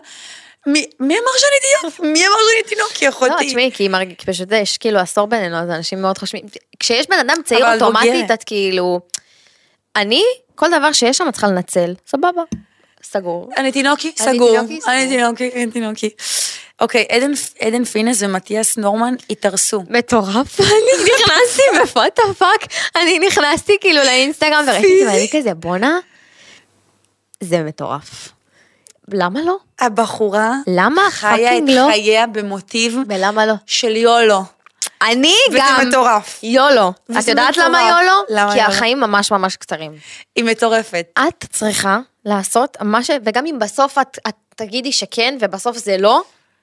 מי מי אמר שאני תינוק? מי אמר שאני תינוקי, לא, אחותי? תשמעי, כי מרג- כי פשוט יש כאילו עשור בינינו, אז אנשים מאוד חושבים. כשיש בן אדם צעיר אוטומטית. את כאילו... אני, כל דבר שיש שם את צריכה לנצל, סבבה. סגור. אני תינוקי, אני סגור. תינוקי, סגור. אני תינוקי, אני תינוקי. אוקיי, עדן- עדן פינס ומתיאס נורמן התארסו. מטורף, אני נכנסתי בפוט הפאק, אני נכנסתי כאילו לאינסטגרם וראיתי את זה, ואני כזה, בואנה, זה מטורף. למה לא? הבחורה למה חיה את לא? חייה במוטיב ולמה לא? של יולו. אני וזה גם... מטורף. יולו. וזה את יודעת מטורף. למה יולו? למה כי יולו? החיים ממש ממש קצרים. היא מטורפת. את צריכה לעשות מה ש... וגם אם בסוף את, את תגידי שכן ובסוף זה לא,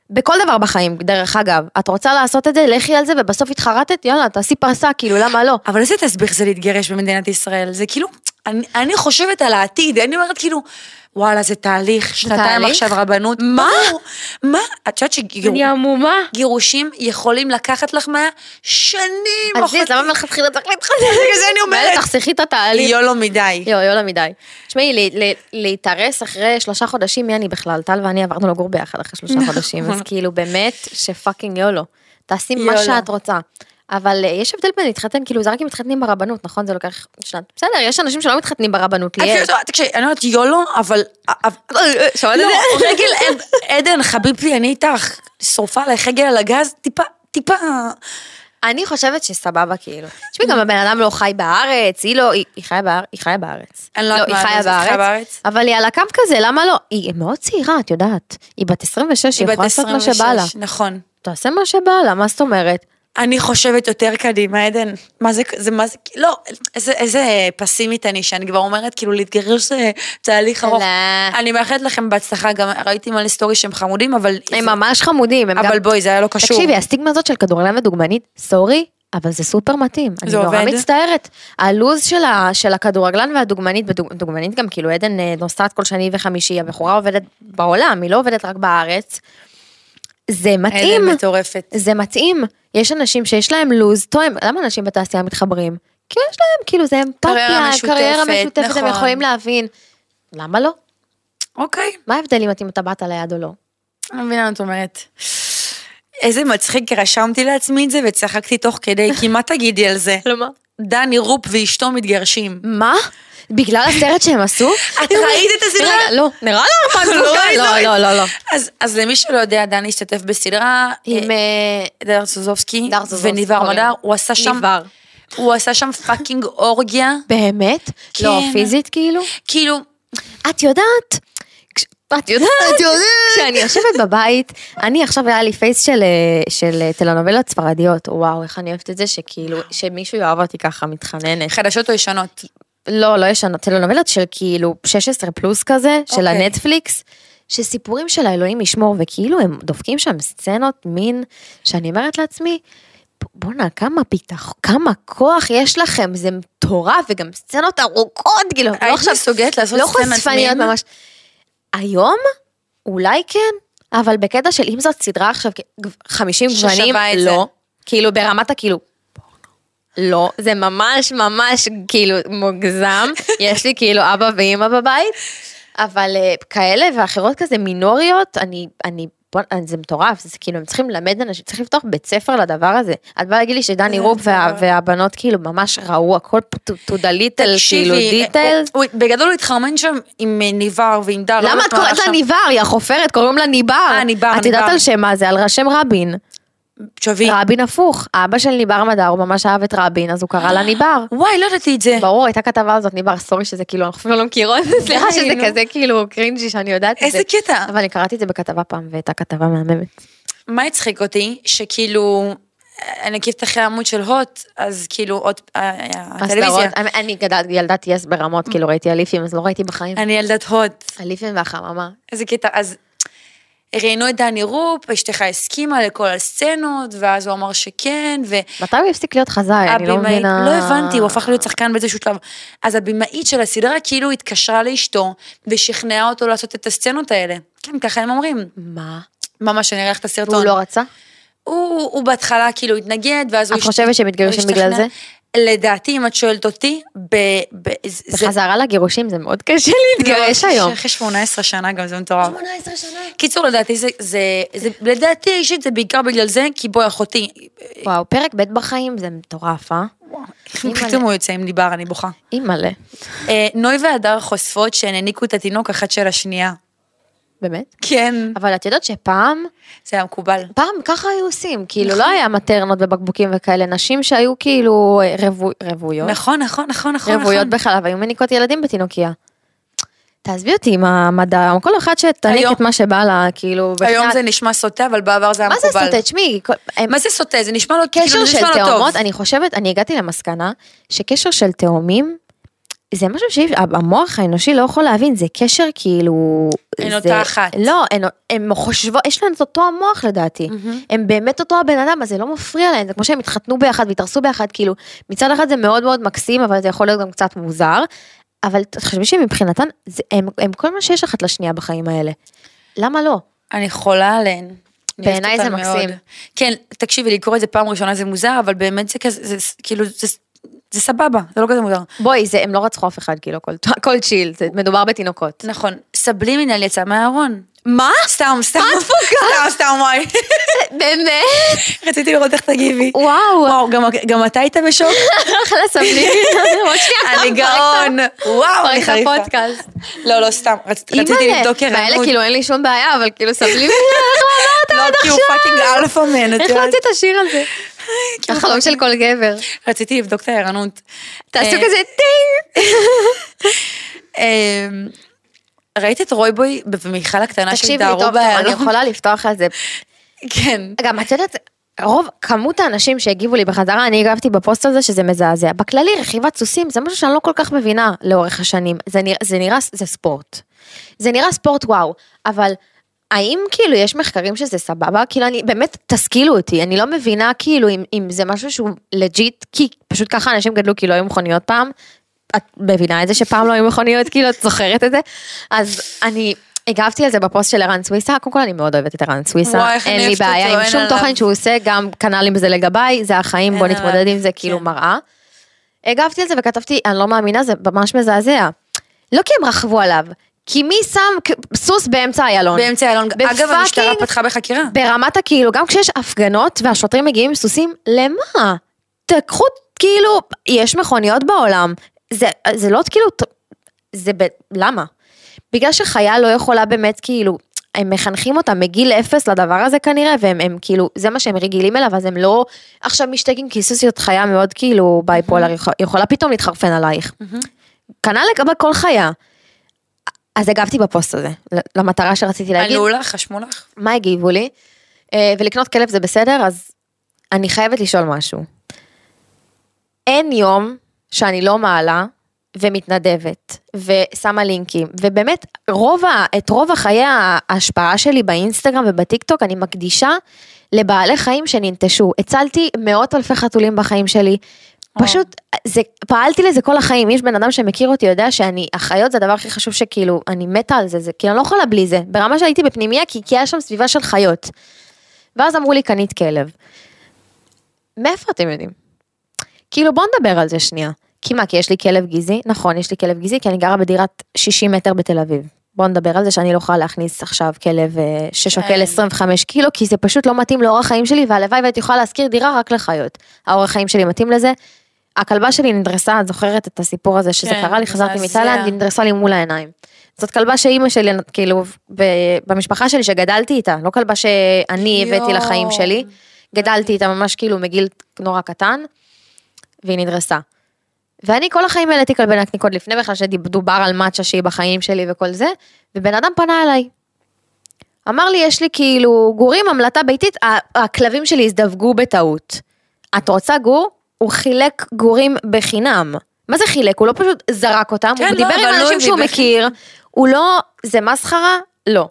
בכל דבר בחיים, דרך אגב. את רוצה לעשות את זה, לכי על זה, ובסוף התחרטת, יאללה, תעשי פרסה, כאילו, למה לא? אבל איזה תסביך זה להתגרש במדינת ישראל? זה כאילו, אני, אני חושבת על העתיד, אני אומרת כאילו, וואלה, זה תהליך, שנתיים? עכשיו רבנות. מה? ברור. מה? את יודעת עמומה. שגירושים יכולים לקחת לך מה? שנים. אז לי, אז. למה מלכתחילה צריך להתחתן? בגלל זה אני אומרת. תחסכי את התהליך. יולו מדי. יואו, יאללה מדי. תשמעי, להתארס אחרי שלושה חודשים, מי אני בכלל? טל ואני עברנו לגור ביחד אחרי שלושה נכון. חודשים, אז כאילו באמת שפאקינג יולו. תעשי מה יולו. שאת רוצה. אבל אה, יש הבדל בין להתחתן, כאילו זה רק אם מתחתנים ברבנות, נכון? זה לוקח שנת... בסדר, יש אנשים שלא מתחתנים ברבנות, ליאל. כאילו, תקשיבי, אני אומרת יולו, אבל... אבל- שמעת את לא? רגל עד- עדן, חביבתי, אני איתך, שרופה עלייך רגל על הגז, טיפה, טיפה... אני חושבת שסבבה, כאילו. תשמעי, גם הבן אדם לא חי בארץ, היא לא, היא חיה בארץ, היא חיה בארץ. אני לא יודעת היא מה חיה זה, היא חיה בארץ? אבל היא על הקו כזה, למה לא? היא מאוד צעירה, את יודעת. היא בת 26, היא יכולה לעשות מה שבא לה. 26, נכון. תעשה מה שבא לה, מה זאת אומרת? אני חושבת יותר קדימה, עדן. מה זה, זה מה זה, לא, איזה, איזה פסימית אני, שאני כבר אומרת, כאילו, להתגרש זה תהליך ארוך. לא. אני מאחלת לכם בהצלחה, גם ראיתי מלא סטורי שהם חמודים, אבל... הם זה- ממש חמודים, הם גם... אבל בואי, זה היה לא קשור. תקשיבי, הסטיגמה הזאת של כדורגלן ודוגמנית, סורי, אבל זה סופר מתאים. אני זה נורא עובד? מצטערת. הלו"ז של, ה, של הכדורגלן והדוגמנית, דוגמנית גם כאילו עדן אה, נוסעת כל שני וחמישי, הבחורה עובדת בעולם, היא לא עובדת רק בארץ. זה מתאים. עדן מטורפת. זה מתאים. יש אנשים שיש להם לו"ז תואם, למה אנשים בתעשייה מתחברים? כי יש להם, כאילו, זה קריירה אמפתיה, משותפת, קריירה משותפת, הם נכון. יכולים להבין. למה לא? אוקיי. מה ההבדל אם אתה באת ליד או לא? אני מבינה מה את אומרת. איזה מצחיק, רשמתי לעצמי את זה וצחקתי תוך כדי, כי מה תגידי על זה? למה? דני רופ ואשתו מתגרשים. מה? בגלל הסרט שהם עשו? את ראית את הסדרה? רגע, לא, נראה לך מה לא ראית? לא, לא, לא, לא. אז, למי שלא יודע, דני השתתף בסדרה עם אה, אה, דר סוזובסקי וניבר. מדר, הוא עשה שם. הוא עשה שם fucking אורגיה, באמת? כן. לא, פיזית כאילו? כאילו, את יודעת? את יודעת? את יודעת? כשאני יושבת בבית, אני עכשיו היה לי phase של, אה, של טלנובלות ספרדיות, וואו, איך אני אוהבת את זה, שכאילו, שמישהו יאהב אותי ככה מתחננת. חדשות או ישנות. לא, לא ישנות, טלנובלות של כאילו 16 פלוס כזה, של אוקיי. הנטפליקס, שסיפורים של האלוהים ישמור, וכאילו הם דופקים שם סצנות מין, שאני אומרת לעצמי, בואנה, כמה פיתח, כמה כוח יש לכם, זה מטורף, וגם סצנות ארוכות, כאילו, לא עכשיו, מסוגלת לעשות לא סצנת מין? ממש. היום? אולי כן, אבל בקטע של אם זאת סדרה עכשיו, 50 ששווה גוונים, זה. לא. כאילו, ברמת הכאילו, לא, זה ממש ממש כאילו מוגזם, יש לי כאילו אבא ואימא בבית, אבל אה, כאלה ואחרות כזה מינוריות, אני, אני, בוא, זה מטורף, זה כאילו הם צריכים ללמד אנשים, צריך לפתוח בית ספר לדבר הזה. את באה להגיד לי שדני רופ וה. והבנות כאילו ממש ראו הכל to the little, כאילו דיטייל. הוא- הוא- בגדול הוא התחרמן שם עם אה, ניבר ועם דר. לא למה את קוראת לה. ניבר? היא החופרת, קוראים לה ניבר. אה, ניבר, את יודעת ניבר. על שם מה זה? על שם רבין. שווי. רבין הפוך. אבא של ניבר מדר, הוא ממש אהב את רבין, אז הוא קרא לה ניבר. וואי, לא ידעתי את זה. ברור, הייתה כתבה על זאת, ניבר, סורי שזה כאילו, אנחנו אפילו לא מכירות, סליחה שזה נו. כזה כאילו cringey שאני יודעת את זה. איזה קטע. אבל אני קראתי את זה בכתבה פעם, והייתה כתבה מהממת. מה הצחיק אותי? שכאילו, אני עוקבת אחרי העמוד של הוט, אז כאילו עוד, אה, הטלוויזיה. הסדרות, אני- ילדת יס ברמות, כאילו ראיתי אליפים, אז לא ראיתי בחיים. אני ילדת הוט. אליפים והחממה. איזה קטע, אז ראיינו את דני רופ, אשתך הסכימה לכל הסצנות, ואז הוא אמר שכן, ו... מתי הוא הפסיק להיות חזאי? אני לא מבינה. לא הבנתי, הוא הפך להיות שחקן באיזשהו שלב. אז הבמאית של הסדרה כאילו התקשרה לאשתו, ושכנעה אותו לעשות את הסצנות האלה. כן, ככה הם אומרים. מה? ממש, אני אראה את הסרטון. והוא לא רצה? הוא, הוא בהתחלה כאילו התנגד, ואז הוא... את חושבת שהם מתגרשים הוא בגלל. זה? לדעתי, אם את שואלת אותי, ב... ב זה... בחזרה לגירושים זה מאוד קשה להתגרש לא, היום. אחרי 18 שנה גם, זה מטורף. 18 שנה. קיצור, לדעתי זה, זה, זה, לדעתי האישית זה בעיקר בגלל זה, כי בואי אחותי, וואו, פרק ב' בחיים זה מטורף, אה? פתאום הוא יוצא עם דיבר, אני בוכה. אימא'לה. אה, נוי והדר חושפות שהן העניקו את התינוק אחת של השנייה. באמת? כן. אבל את יודעת שפעם, זה היה מקובל. פעם ככה היו עושים, כאילו לא היה מטרנות ובקבוקים וכאלה, נשים שהיו כאילו רוו- רוויות, נכון, נכון, נכון, נכון. רוויות נכון. בחלב, היו מניקות ילדים בתינוקיה. תעזבי אותי עם המדע, כל אחת שתניק היום- את מה שבא לה, כאילו, היום בכלל- זה נשמע סוטה, אבל בעבר זה היה מה זה מקובל. סוטה? תשמעי, מה זה סוטה? זה נשמע לו, כאילו, קשר זה של נשמע לו טוב. תאומות, אני חושבת, אני הגעתי למסקנה שקשר של תאומים, זה משהו שהמוח האנושי לא יכול להבין, זה קשר כאילו... אין זה- אותה אחת. לא, הן, הן חושבות, יש להן את אותו המוח לדעתי. מהמם. הם באמת אותו הבן אדם, אז זה לא מפריע להם, זה כמו שהם התחתנו ביחד והתארסו ביחד, כאילו, מצד אחד זה מאוד מאוד מקסים, אבל זה יכול להיות גם קצת מוזר. אבל תחשבי שמבחינתן, זה- הם, הם כל מה שיש אחת לשנייה בחיים האלה. למה לא? אני חולה עליהן. בעיניי זה מקסים. מאוד. כן, תקשיבי, לקרוא את זה פעם ראשונה זה מוזר, אבל באמת זה כזה, זה כאילו, זה, זה סבבה, זה לא כזה מוזר. בואי, זה, הם לא רצחו אף אחד, כאילו, הכל, הכל צ'יל, זה מדובר בתינוקות. נכון, סבלימינל יצא מהארון. מה? סתם, סתם. סתם, סתם, וואי. באמת? רציתי לראות איך תגיבי. וואו, וואו, גם- אתה היית בשוק? אחלה סבלי. אני גאון. וואו, אני חריפה. לא, לא, סתם. רצ- רציתי לבדוק ערנות. כאילו אין לי שום בעיה, אבל כאילו סבלי. לא, כי הוא פאקינג אלפא מן, את איך יודעת. לא רצית לשיר על זה? כאילו, החלום של כל גבר. רציתי לבדוק את הערנות. תעשו אה, כזה טינג. אמ, ראית את רוי-בוי במיכל הקטנה שהתארו טוב, טוב, אני? יכולה לפתוח על זה. כן. גם את יודעת, רוב, כמות האנשים שהגיבו לי בחזרה, אני הגבתי בפוסט הזה שזה מזעזע. בכללי, רכיבת סוסים זה משהו שאני לא כל כך מבינה לאורך השנים. זה נראה, זה נראה, זה ספורט. זה נראה ספורט וואו, אבל האם כאילו יש מחקרים שזה סבבה? כאילו אני, באמת, תשכילו אותי, אני לא מבינה כאילו אם, אם זה משהו שהוא legit, כי פשוט ככה אנשים גדלו כי לא היו מכוניות פעם. את מבינה את זה שפעם לא היו מכוניות, כאילו את זוכרת את זה? אז אני הגבתי על זה בפוסט של ערן סוויסה, קודם כל אני מאוד אוהבת את ערן סוויסה, אין לי בעיה עם שום. תוכן שהוא עושה, גם כנ"ל אם זה לגביי, זה החיים, בוא נתמודד עם זה, כאילו כן. מראה. הגבתי על זה וכתבתי, אני לא מאמינה, זה ממש מזעזע. לא כי הם רכבו עליו, כי מי שם סוס באמצע איילון? באמצע איילון. אגב, המשטרה פתחה בחקירה. ברמת הכאילו, גם כשיש הפגנות והשוטרים מגיעים עם סוסים, למה? תקחו, כאילו, יש מכוניות בעולם. זה, זה לא כאילו, זה ב... למה? בגלל שחיה לא יכולה באמת כאילו, הם מחנכים אותם מגיל אפס לדבר הזה כנראה, והם הם, כאילו, זה מה שהם רגילים אליו, אז הם לא עכשיו משתגעים, כי סוס זאת חיה מאוד כאילו בייפולר, יכול- יכולה פתאום להתחרפן עלייך. כנ"ל לגבי כל חיה. אז הגבתי בפוסט הזה, למטרה שרציתי להגיד. ענו לך, חשמו לך? מה הגיבו לי? אה, ולקנות כלב זה בסדר, אז אני חייבת לשאול משהו. אין יום שאני לא מעלה ומתנדבת ושמה לינקים, ובאמת רוב ה, את רוב החיי ההשפעה שלי באינסטגרם ובטיקטוק אני מקדישה לבעלי חיים שננטשו. הצלתי מאות אלפי חתולים בחיים שלי. פשוט, זה, פעלתי לזה כל החיים, יש בן אדם שמכיר אותי, יודע שאני, החיות זה הדבר הכי חשוב שכאילו, אני מתה על זה, זה כאילו, אני לא יכולה בלי זה, ברמה שהייתי בפנימיה, כי, כי היה שם סביבה של חיות. ואז אמרו לי, קנית כלב. מאיפה אתם יודעים? כאילו, בוא נדבר על זה שנייה. כי מה, כי יש לי כלב גזעי? נכון, יש לי כלב גזעי, כי אני גרה בדירת 60 מטר בתל אביב. בוא נדבר על זה שאני לא יכולה להכניס עכשיו כלב אה, ששוקל כן. 25 קילו, כי זה פשוט לא מתאים לאורח חיים שלי, והלוואי והייתי יכולה להשכיר דירה רק לחיות. האורח חיים שלי מתאים לזה. הכלבה שלי נדרסה, את זוכרת את הסיפור הזה שזה כן, קרה לי, חזרתי. מתאילנד, והיא נדרסה לי מול העיניים. זאת כלבה שאימא שלי, כאילו, ב- במשפחה שלי שגדלתי איתה, לא כלבה שאני הבאתי יואו. לחיים שלי, גדלתי איתה ממש כאילו מגיל נורא קטן, והיא נדרסה. ואני כל החיים העליתי כלבי נקניק עוד לפני בכלל שדובר על מאצ'ה שהיא בחיים שלי וכל זה, ובן אדם פנה אליי. אמר לי, יש לי כאילו גורים, המלטה ביתית, הכלבים שלי הזדווגו בטעות. את רוצה גור? הוא חילק גורים בחינם. מה זה חילק? הוא לא פשוט זרק אותם, כן, הוא לא, דיבר עם לא אנשים שהוא בחינם. מכיר, הוא לא, זה מסחרה? לא.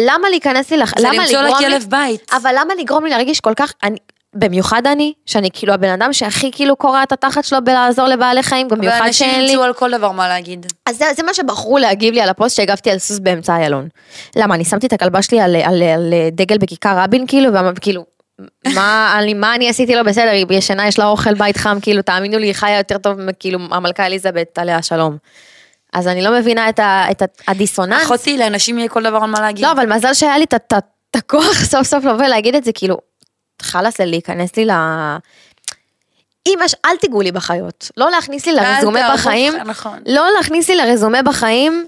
למה להיכנס לי, לח... זה למה למצוא לגרום לי, לכלב בית. אבל למה לגרום לי להרגיש כל כך, אני, במיוחד אני, שאני כאילו הבן אדם שהכי כאילו קורע את התחת שלו בלעזור לבעלי חיים, במיוחד ואנשים שאין לי. ימצאו על כל דבר מה להגיד. אז זה, זה מה שבחרו להגיב לי על הפוסט שהגבתי על סוס באמצע איילון. למה, אני שמתי את הכלבה שלי על, על, על דגל בכיכר רבין, כאילו, וכאילו, מה אני, מה אני עשיתי לא בסדר, היא ישנה, יש לה אוכל בית חם, כאילו, תאמינו לי, היא חיה יותר טוב, כאילו, המלכה אליזבת, עליה שלום. אז אני לא מבינה את, ה, את הדיסוננס. אחותי, לאנשים יהיה כל דבר על מה להגיד. לא, אבל מזל שהיה לי את הכוח סוף סוף לבוא ולהגיד את זה, כאילו, חלאס לי להיכנס לי ל... אמא, ש- אל תיגעו לי בחיות. לא להכניס לי לרזומה בחיים, נכון. לא להכניס לי לרזומה בחיים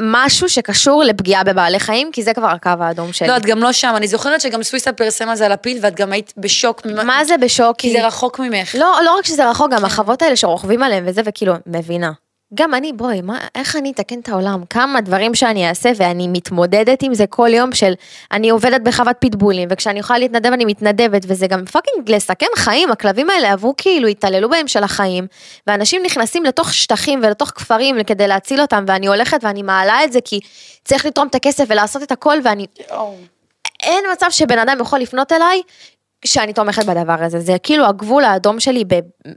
משהו שקשור לפגיעה בבעלי חיים, כי זה כבר הקו האדום שלי. לא, את גם לא שם. אני זוכרת שגם סוויסה פרסם על זה על הפיל, ואת גם היית בשוק. מה זה בשוק? כי זה רחוק ממך. לא, לא רק שזה רחוק, גם החוות האלה שרוכבים עליהם וזה, וכאילו, מבינה. גם אני, בואי, מה, איך אני אתקן את העולם? כמה דברים שאני אעשה ואני מתמודדת עם זה כל יום של אני עובדת בחוות פיטבולים וכשאני יכולה להתנדב אני מתנדבת וזה גם fucking לסכן חיים, הכלבים האלה עברו כאילו, התעללו בהם של החיים ואנשים נכנסים לתוך שטחים ולתוך כפרים כדי להציל אותם ואני הולכת ואני מעלה את זה כי צריך לתרום את הכסף ולעשות את הכל ואני, אין מצב שבן אדם יכול לפנות אליי שאני תומכת בדבר הזה, זה כאילו הגבול האדום שלי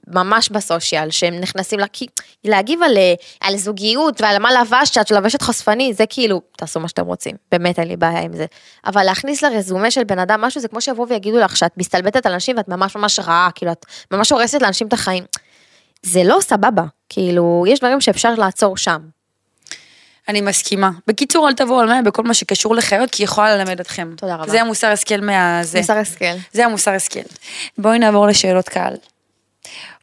ממש בסושיאל, שהם נכנסים לכי... להגיב על, אה, על זוגיות ועל מה לבשת, שאת לבשת חושפני, זה כאילו, תעשו מה שאתם רוצים, באמת אין לי בעיה עם זה. אבל להכניס לרזומה של בן אדם משהו, זה כמו שיבואו ויגידו לך שאת מסתלבטת על אנשים ואת ממש ממש רעה, כאילו את ממש הורסת לאנשים את החיים. זה לא סבבה, כאילו, יש דברים שאפשר לעצור שם. אני מסכימה. בקיצור, אל תבואו על מאה בכל מה שקשור לחיות, כי היא יכולה ללמד אתכם. תודה רבה. זה המוסר השכל מהזה. מוסר השכל. זה המוסר השכל. בואי נעבור לשאלות קהל.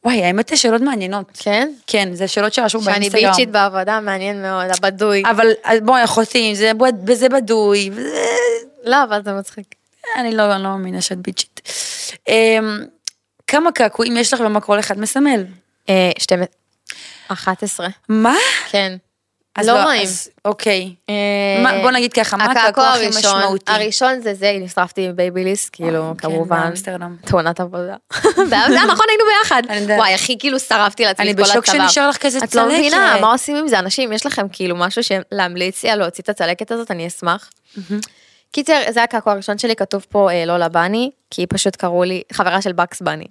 וואי, האמת זה שאלות מעניינות. כן? כן, זה שאלות שרשום שאני באינסטגרם. ביצ'ית בעבודה, מעניין מאוד, הבדוי. אבל בואי, אחותי, זה וזה בדוי, וזה... לא, אבל זה מצחיק. אני לא, אני לא מאמינה שאת bitch'ית. אמ, כמה קעקועים יש לך ומה כל אחד מסמל? אה, שתי... 11. מה? כן. אז לא נעים. אז, אוקיי. אה, מה- בוא נגיד ככה, מה הקעקוע הכי הראשון- משמעותי? הראשון זה זה, נשרפתי עם בייביליס, כאילו, כן, כמובן. באמסטרדם. תאונת עבודה. זה נכון, היינו ביחד. אני. וואי, הכי כאילו שרפתי לעצמי אני את כל הצוואר. בשוק שנשאר לך כזה את לא צלקת. מבינה, מה עושים עם זה? אנשים, יש לכם כאילו משהו להמליץ לי על להוציא את הצלקת הזאת, אני אשמח. קיצר, זה הקעקוע הראשון שלי, כתוב פה אה, לולה בני, כי פשוט קראו לי, חברה של בקס בני.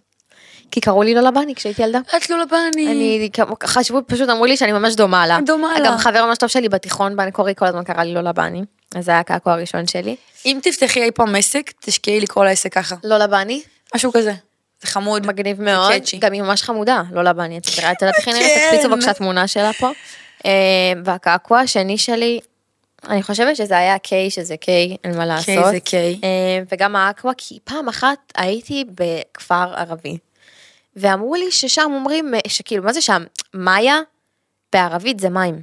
כי קראו לי לולה בני כשהייתי ילדה. את לא לבני. אני, חשבו, פשוט אמרו לי שאני ממש דומה לה. דומה לה. גם חבר ממש טוב שלי בתיכון, בני קורי, כל הזמן קרא לי לולה בני. אז זה היה הקעקוע הראשון שלי. אם תפתחי אי פעם עסק, תשקעי לקרוא לעסק ככה. לולה בני, משהו כזה. זה חמוד. מגניב מאוד, קאצ'י. גם היא ממש חמודה, לולה בני, את יודעת איך נראית? כן. תקפיצו בבקשה תמונה שלה פה. אה, והקעקוע השני שלי, אני חושבת שזה היה קיי, שזה קיי, אין מה לעשות. קיי זה קיי. אה, וגם האקווה, כי פעם אחת הייתי בכפר ערבי, ואמרו לי ששם אומרים, אה, שכאילו, מה זה שם? מאיה, בערבית זה מים.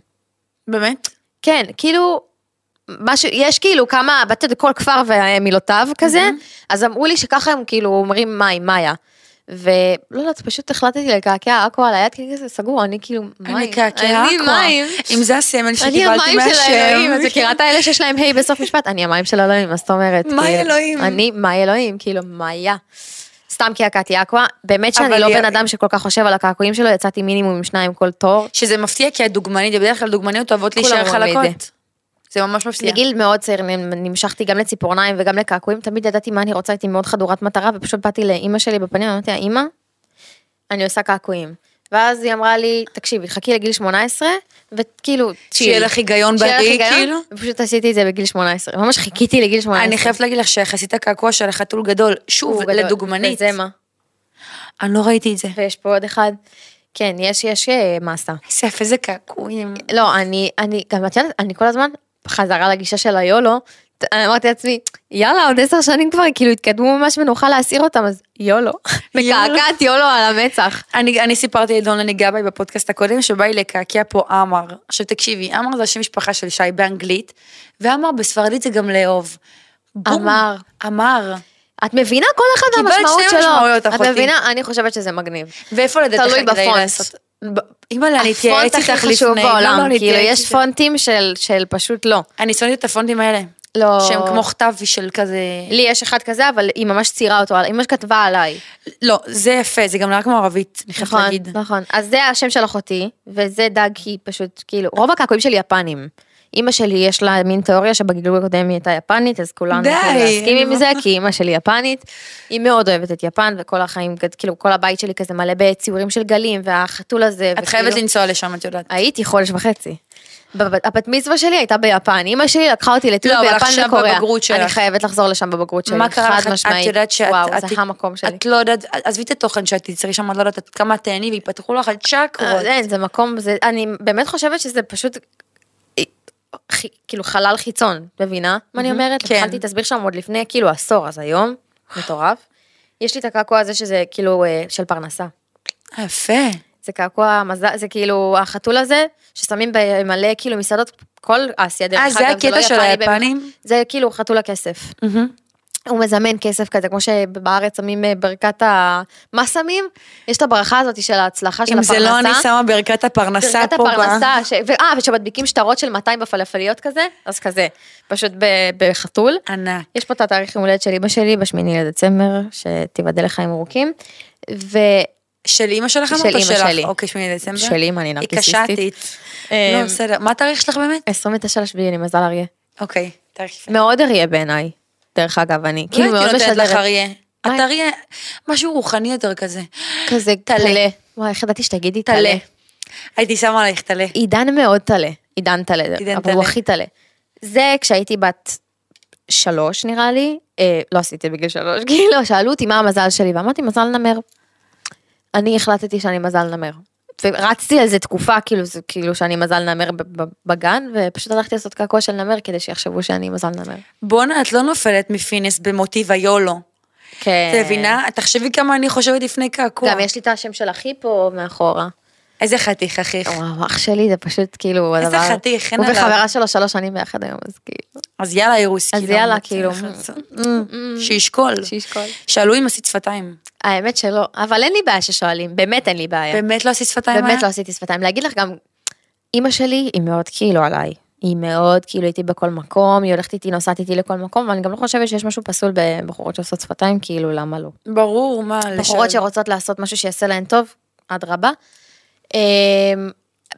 באמת? כן, כאילו, משהו, יש כאילו כמה, יודעת, כל כפר ומילותיו כזה, אז אמרו לי שככה הם כאילו אומרים מים, מאיה. ולא יודעת, פשוט החלטתי לקעקע אקו על היד, כי כזה סגור, אני כאילו, מים. אני קעקע אני. מים. אם זה הסמל אני שקיבלתי המים של אלוהים, מהשם. את מכירה את האלה שיש להם ה' בסוף משפט? אני המים של אלוהים, מה זאת אומרת? מאי כאילו, אלוהים. אני מאי אלוהים, כאילו, מאיה. סתם קעקעתי אקווה, באמת שאני לא בן אדם שכל כך חושב על הקעקועים שלו, יצאתי מינימום עם שניים כל תור. שזה מפתיע כי הדוגמנית, בדרך כלל דוגמניות אוהבות להישאר חלקות. זה ממש מפתיע. בגיל מאוד צעיר נמשכתי גם לציפורניים וגם לקעקועים, תמיד ידעתי מה אני רוצה, הייתי מאוד חדורת מטרה, ופשוט באתי לאימא שלי בפנים, אמרתי לה, אימא, אני עושה קעקועים. ואז היא אמרה לי, תקשיבי, חכי לגיל 18, וכאילו, שיהיה. לך היגיון בריא, כאילו. ופשוט עשיתי את זה בגיל 18, ממש חיכיתי לגיל 18. אני חייבת להגיד לך שיחסית הקעקוע של החתול גדול, שוב. לדוגמנית. וזה מה? אני לא ראיתי את זה. ויש פה עוד אחד. כן, יש, יש אה, מסה. איזה יפה זה קעקועים. לא, אני, אני, גם את יודעת, אני כל הזמן חזרה לגישה של היולו, אמרתי לעצמי, יאללה, עוד עשר שנים כבר, כאילו התקדמו ממש ונוכל להסיר אותם, אז יולו. מקעקעת יולו על המצח. אני, אני סיפרתי לדונלני גבאי בפודקאסט הקודם שבא לי לקעקע פה עמר. עכשיו תקשיבי, עמר זה השם משפחה של שי באנגלית, ועמר בספרדית זה גם לאהוב. עמר. עמר. את מבינה כל אחד קיבלת והמשמעות שתי שלו. משמעויות, את אחותי. מבינה? אני חושבת שזה מגניב. ואיפה לדעתך תלוי בפונט. אימא'לה, אני אתייעץ הפונט הכי איתך לפני. חשוב לא, לא, בעולם, כאילו יש. פונטים של פשוט לא. אני שונאת את הפונטים האלה. לא. שהם כמו כתב של כזה... לי יש אחד כזה, אבל היא ממש ציירה אותו, היא ממש כתבה עליי. לא, זה יפה, זה גם נראה כמו ערבית, אני חייבת נכון, להגיד. נכון. אז זה השם של אחותי, וזה דג היא פשוט, כאילו, רוב הקעקועים שלי יפנים. אימא שלי יש לה מין תיאוריה שבגלגול הקודם היא הייתה יפנית, אז כולנו יכולים להסכים עם זה, כי אימא שלי יפנית, היא מאוד אוהבת את יפן, וכל החיים, כאילו, כל הבית שלי כזה מלא בציורים של גלים, והחתול הזה, את חייבת לנסוע לשם, את יודעת. הייתי חודש וחצי. הבת מצווה שלי הייתה ביפן, אימא שלי לקחה אותי לטיול לא, אבל ביפן עכשיו. בבגרות שלך. אני חייבת לחזור לשם בבגרות שלי, מה קרה לך? חד את- משמעית. את יודעת שאת... וואו, את- זה המקום שלי. את לא יודעת, עזבי את התוכן שאת תצרי שם, את לא יודעת כמה תהני ויפתחו לך הצ'קרות. אה, אין, זה מקום, זה, אני באמת חושבת שזה פשוט, כאילו חלל חיצון, מבינה מה אני אומרת? כן. התחלתי להסביר שם עוד לפני כאילו עשור, אז היום, מטורף. יש לי את הקעקוע הזה שזה כאילו אה, של פרנסה. יפה. זה קעקוע מזל, זה כאילו החתול הזה, ששמים במלא כאילו מסעדות, כל אסיה דרך אה, אגב, זה לא הקטע של יפני באמת. היפנים? זה כאילו חתול הכסף. הוא מזמן כסף כזה, כמו שבארץ שמים אה, ברכת ה... מה שמים? יש את הברכה הזאת של ההצלחה של אם הפרנסה. זה לא אני שמה ברכת הפרנסה ברכת פה. ב- הפרנסה, ש... ו... אה, ושמדביקים שטרות של 200 בפלאפליות כזה, אז כזה, פשוט ב... בחתול. ענק. יש פה את התאריך יום הולדת של אמא שלי בשמיני לדצמבר, שתיבדל לחיים ארוכים. ושל של אימא שלך של אמרת שלך? שלי. אוקיי, שמיני דצמבר. אמא, אני היא נרקיסיסטית. קשתית. אה, לא, בסדר. מה התאריך שלך באמת? 29 לשביעי, אני מזל אריה. אוקיי, תאריך יפה. מאוד אריה בעיניי, דרך אגב, אני. כאילו לא מאוד הייתי נותנת לך משדרת. אריה. את אריה, משהו רוחני יותר כזה. כזה טלה. וואי, איך ידעתי שתגידי טלה. הייתי שמה עלייך טלה. עידן מאוד טלה, עידן טלה, אבל הוא. הכי טלה. זה כשהייתי בת שלוש נראה לי, אה, לא עשיתי בגיל שלוש, כאילו שאלו אותי מה המזל שלי, ואמרתי מזל נמר. אני החלטתי שאני מזל נמר. ורצתי איזה תקופה כאילו זה כאילו שאני מזל נמר בגן ופשוט הלכתי לעשות קעקוע של נמר כדי שיחשבו שאני מזל נמר. בואנה, את לא נופלת מפינס במוטיב היולו. כן. את מבינה? תחשבי כמה אני חושבת לפני קעקוע. גם יש לי את השם של אחי פה מאחורה. איזה חתיך, אחיך. וואו, אח שלי זה פשוט כאילו איזה הדבר... חתיך, אין הוא עליו. וחברה שלו שלוש שנים ביחד היום, אז כאילו... אז יאללה, אירוס. אז כאילו, יאללה, מצא כאילו. שישקול. שישקול. שאלו אם עשית שפתיים. האמת שלא, אבל אין לי בעיה ששואלים, באמת אין לי בעיה. באמת לא עשית שפתיים? באמת היה? לא עשיתי שפתיים. להגיד לך גם, אימא שלי היא מאוד כאילו עליי. היא מאוד כאילו איתי בכל מקום, היא הולכת איתי, נוסעת איתי לכל מקום, ואני גם לא חושבת שיש משהו פסול בבחורות שעושות שפתיים, כאילו למה לא. ברור, מה, בחורות לשאול. שרוצות לעשות משהו שיעשה להן טוב, אדרבה. אמ,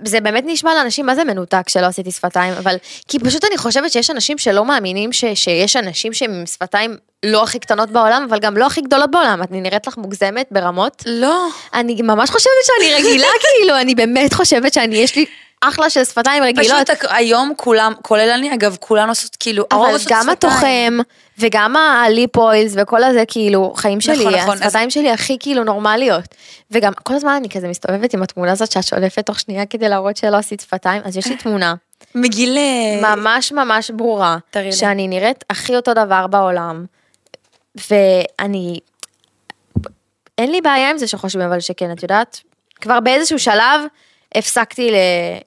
זה באמת נשמע לאנשים מה זה מנותק שלא עשיתי שפתיים, אבל כי פשוט אני חושבת שיש אנשים שלא מאמינים ש, שיש אנשים שהם שפתיים לא הכי קטנות בעולם, אבל גם לא הכי גדולות בעולם. את נראית לך מוגזמת ברמות. לא. אני ממש חושבת שאני רגילה, כאילו, אני באמת חושבת שאני, יש לי אחלה של שפתיים רגילות. פשוט היום כולם, כולל אני אגב, כולן עושות כאילו, אבל גם. התוחם, וגם הליפ אוילס וכל הזה, כאילו, חיים שלי, נכון, נכון, השפתיים שלי הכי כאילו נורמליות. וגם כל הזמן אני כזה מסתובבת עם התמונה הזאת שאת שולפת תוך שנייה כדי להראות שלא עשית שפתיים, אז יש לי תמונה מגיל... אה, ממש ממש ברורה, תראי לי. שאני נראית הכי אותו דבר בעולם, ואני, אין לי בעיה עם זה שחושבים אבל שכן, את יודעת? כבר באיזשהו שלב הפסקתי ל...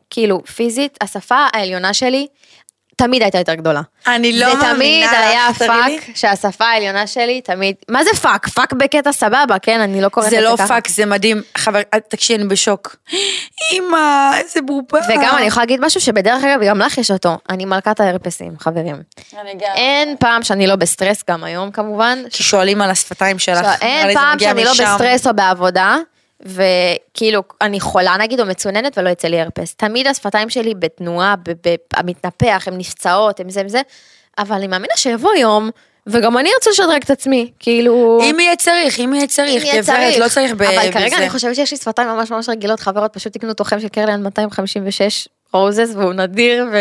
כאילו, פיזית, השפה העליונה שלי תמיד הייתה יותר גדולה. אני לא זה תמיד מאמינה היה. פאק, שהשפה העליונה שלי תמיד, מה זה fuck? fuck בקטע סבבה, כן? אני לא קוראת זה את זה לא ככה. פאק, זה מדהים. חבר, תקשיבי, אני בשוק. אמא, איזה בובה. וגם אני יכולה להגיד משהו שבדרך אגב גם לך יש אותו, אני מלכת ההרפסים, חברים. אני גם. אין פעם שאני לא בסטרס, גם היום כמובן. כי שואלים על השפתיים שלך. אין פעם שאני לא. בסטרס או בעבודה, וכאילו אני חולה נגיד או מצוננת ולא יצא לי הרפס. תמיד השפתיים שלי בתנועה, המתנפח, הן נפצעות, הן זה וזה, אבל אני מאמינה שיבוא יום, וגם אני ארצה לשדרג את עצמי, כאילו... אם יהיה צריך, אם יהיה צריך, אם יהיה גברת, לא צריך ב- בזה. אבל כרגע אני חושבת שיש לי שפתיים ממש ממש רגילות, חברות פשוט תקנו תוחם של קרליאן 256 רוזס והוא נדיר ו...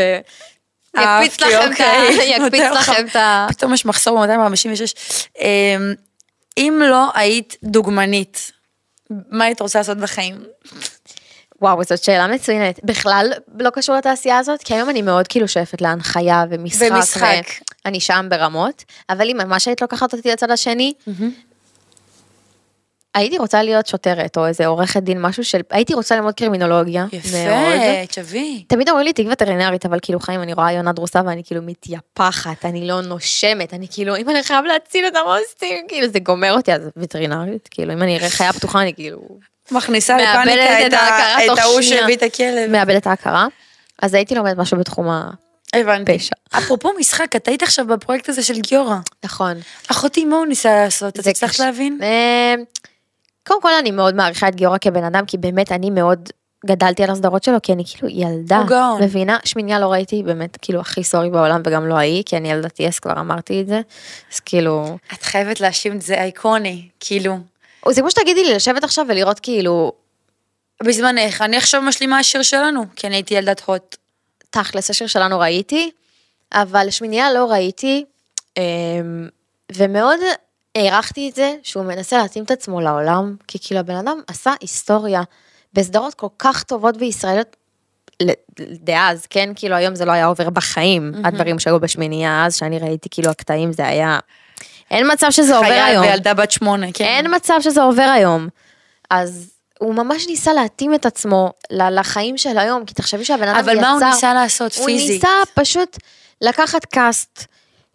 יקפיץ לכם את ה... אוקיי. יקפיץ לך- לכם את ה... פתאום יש מחסור ב-256. אמ, אם לא היית דוגמנית, מה היית רוצה לעשות בחיים? וואו, זאת שאלה מצוינת. בכלל לא קשור לתעשייה הזאת, כי היום אני מאוד כאילו שואפת להנחיה ומשחק. ומשחק. אני שם ברמות, אבל אם ממש היית לוקחת אותי לצד השני, הייתי רוצה להיות שוטרת, או איזה עורכת דין, משהו של... הייתי רוצה ללמוד קרימינולוגיה. יפה, תשווי. תמיד אומרים לי תהיי וטרינרית, אבל כאילו חיים, אני רואה יונה דרוסה ואני כאילו מתייפחת, אני לא נושמת, אני כאילו, אם אני חייב להציל את המוסטים, כאילו זה גומר אותי, אז וטרינרית, כאילו אם אני אראה חיה פתוחה, אני כאילו מכניסה לפאניקה את ההוא. שהביא את הכלב. מאבדת את ההכרה. אז הייתי לומדת משהו בתחום. הבנתי. פשע. אפרופו משחק, את היית עכשיו בפרויקט הזה של גיורא. נכון. אחותי, מה הוא ניסה לעשות? את הצלחת. להבין? קודם כל אני מאוד מעריכה את גיורא כבן אדם, כי באמת אני מאוד גדלתי על הסדרות שלו, כי אני כאילו ילדה. מבינה? שמיניה לא ראיתי, באמת, כאילו הכי סורי בעולם, וגם לא ההיא, כי אני ילדת יס, כבר אמרתי את זה. אז כאילו... את חייבת להשיב את זה איקוני, כאילו. זה כמו שתגידי לי לשבת עכשיו ולראות כאילו, בזמנך, אני עכשיו משלימה השיר שלנו, כי אני הייתי ילדת הוט. תכלס, השיר שלנו ראיתי, אבל שמיניה לא ראיתי, אמ, ומאוד הערכתי את זה שהוא מנסה להתאים את עצמו לעולם, כי כאילו הבן אדם עשה היסטוריה בסדרות כל כך טובות וישראליות. ל- דאז, כן, כאילו היום זה לא היה עובר בחיים, הדברים שהיו בשמינייה אז, שאני ראיתי כאילו הקטעים זה היה, אין מצב שזה עובר חייל היום. וילדה בת שמונה, כן. אין מצב שזה עובר היום. אז הוא ממש ניסה להתאים את עצמו לחיים של היום, כי תחשבי שהבן אדם יצא... אבל מה הוא ניסה לעשות הוא פיזית? ניסה פשוט לקחת cast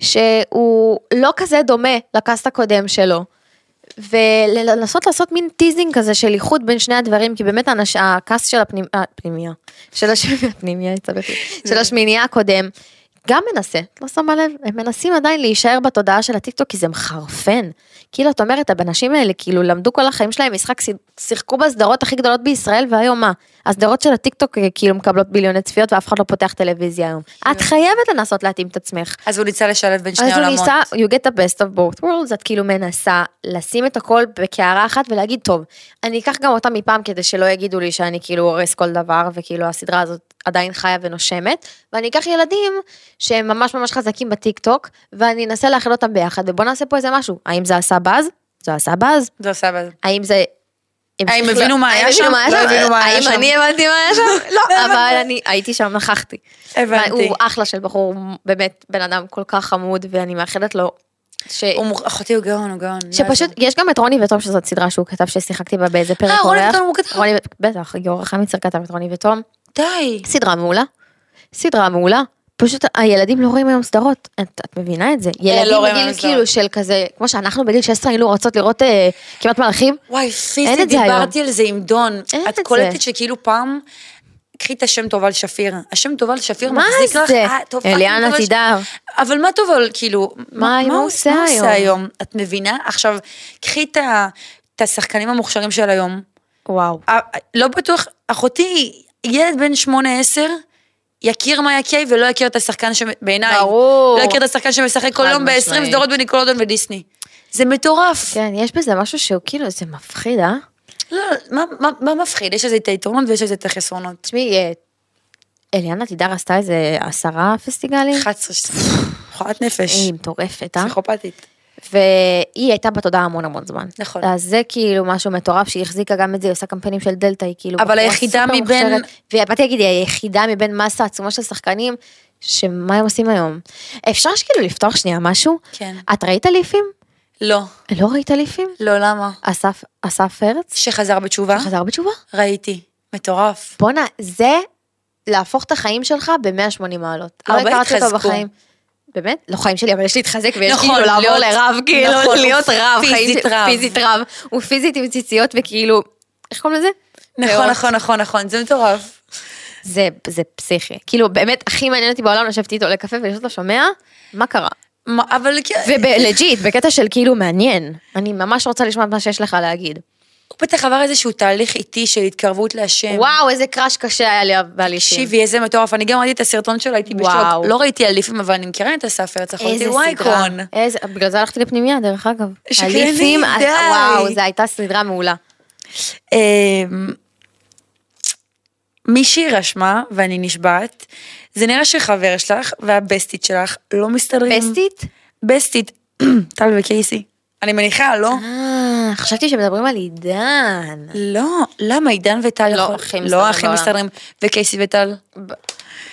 שהוא לא כזה דומה ל cast הקודם שלו. ולנסות לעשות מין teasing כזה של איחוד בין שני הדברים, כי באמת האנש- ה cast של הפנימ- הפנימייה, של השמינייה, השמינייה הקודם, גם מנסה, את לא שמה לב, הם מנסים עדיין להישאר בתודעה של הטיקטוק כי זה מחרפן. כאילו את אומרת, האנשים האלה כאילו למדו כל החיים שלהם משחק, שיחקו בסדרות הכי גדולות בישראל והיום מה? הסדרות של הטיקטוק אה, כאילו מקבלות ביליוני צפיות ואף אחד לא פותח טלוויזיה היום. את חייבת לנסות להתאים את עצמך. אז הוא ניסה לשלב בין שני אז הוא עולמות. ניסה, you get the best of both worlds, את כאילו מנסה לשים את הכל בקערה אחת ולהגיד, טוב, אני אקח גם אותה מפעם כדי שלא יגידו לי שאני כאילו הורס כל דבר, וכאילו הסדרה הזאת עדיין חיה ונושמת, ואני אקח ילדים שהם ממש ממש חזקים בטיק טוק, ואני אנסה לאחד אותם ביחד, ובוא נעשה פה איזה משהו. האם זה עשה באז? זה עשה באז. זה עושה בזה. האם זה... האם הבינו מה היה האם שם? לא הבינו מה היה האם שם. אני הבנתי מה היה שם? לא, אבל אני הייתי שם, נכחתי. הבנתי. הוא אחלה של בחור, באמת בן אדם כל כך חמוד, ואני מאחלת לו ש... הוא מוכ- אחותי הוא גאון, הוא גאון. לא שפשוט, יש גם את רוני וטום שזאת סדרה שהוא כתב ששיחקתי בה באיזה פרק אה, רוני אורח. ותום הוא כתב? רוני, בטח, גיורא חמיצר כתב את רוני וטום. די. סדרה מעולה. סדרה מעולה. פשוט הילדים לא רואים היום סדרות, את, את מבינה את זה? ילדים לא רואים בגיל היום כאילו של כזה, כמו שאנחנו בגיל 16 היינו רוצות לראות אה, כמעט מלאכים. וואי, זה דיברתי על זה עם דון. את קולטת. שכאילו פעם, קחי את השם תובל שפיר. השם תובל שפיר מה מחזיק לך... זה? אה, פאקינג אליאנה תידר. אבל מה תובל, כאילו... מה הוא הוא- עושה מה הוא היום? עושה היום? את מבינה? עכשיו, קחי את השחקנים המוכשרים של היום. וואו. אה, לא בטוח, אחותי, ילד בן שמונה עשר, יכיר מה יקי ולא יכיר את השחקן שבעיניי, ברור. לא יכיר את השחקן שמשחק כל יום ב-20 משמעית. סדרות בניקלודיאון ודיסני. זה מטורף. כן, יש בזה משהו שהוא כאילו, זה מפחיד, אה? לא, מה, מה, מה מפחיד? יש לזה את היתרונות ויש לזה את החסרונות. תשמעי, אה, אליאנה תידר עשתה איזה עשרה פסטיגלים? 11 שנים. חולת נפש. היא מטורפת, אה? פסיכופתית. והיא הייתה בתודעה המון המון זמן. נכון. אז זה כאילו משהו מטורף שהיא החזיקה גם את זה, היא עושה קמפיינים של דלתא, היא כאילו... אבל היחידה מבין-. ובאתי להגיד, היא היחידה מבין מסה עצומה של שחקנים, שמה הם עושים היום? אפשר שכאילו לפתוח שנייה משהו? כן. את ראית ליפים? לא. לא ראית ליפים? לא, למה? אסף, אסף הרץ? שחזר בתשובה? חזר בתשובה? ראיתי. מטורף. בואנה, זה להפוך את החיים שלך ב-180 מעלות. לא הרבה התחזקו. באמת? לא חיים שלי, אבל יש להתחזק ויש נכון, כאילו לעבור לרב, כאילו, נכון, להיות רב. פיזית רב. פיזית רב. הוא פיזית עם ציציות וכאילו, איך קוראים לזה? נכון. נכון, נכון, נכון, זה מטורף. זה, זה פסיכי. כאילו, באמת, הכי מעניין אותי בעולם לשבת איתו לקפה ולשבת לו שומע, מה קרה? מה, אבל כן, ולג'יט, בקטע של כאילו מעניין. אני ממש רוצה לשמוע מה שיש לך להגיד. הוא בטח עבר איזשהו תהליך איטי של התקרבות להשם. וואו, איזה קראש קשה היה לי באליפים. תקשיבי, איזה מטורף, אני גם ראיתי את הסרטון שלו, הייתי בשוק. לא ראיתי אליפים, אבל אני מכירה את אסף הרץ, איזה סדרה. איזה, בגלל זה הלכתי לפנימיה, דרך אגב. אליפים. וואו, זו הייתה סדרה מעולה. אמ, מישהי רשמה, ואני נשבעת, זה נראה שחבר שלך והבסטית שלך לא מסתדרים. בסטית? בסטית, טל וקייסי. אני מניחה, לא? אה, חשבתי שמדברים על עידן. לא, למה עידן וטל לא, יכול- הכי לא הכי. מסתדרים, וקייסי וטל?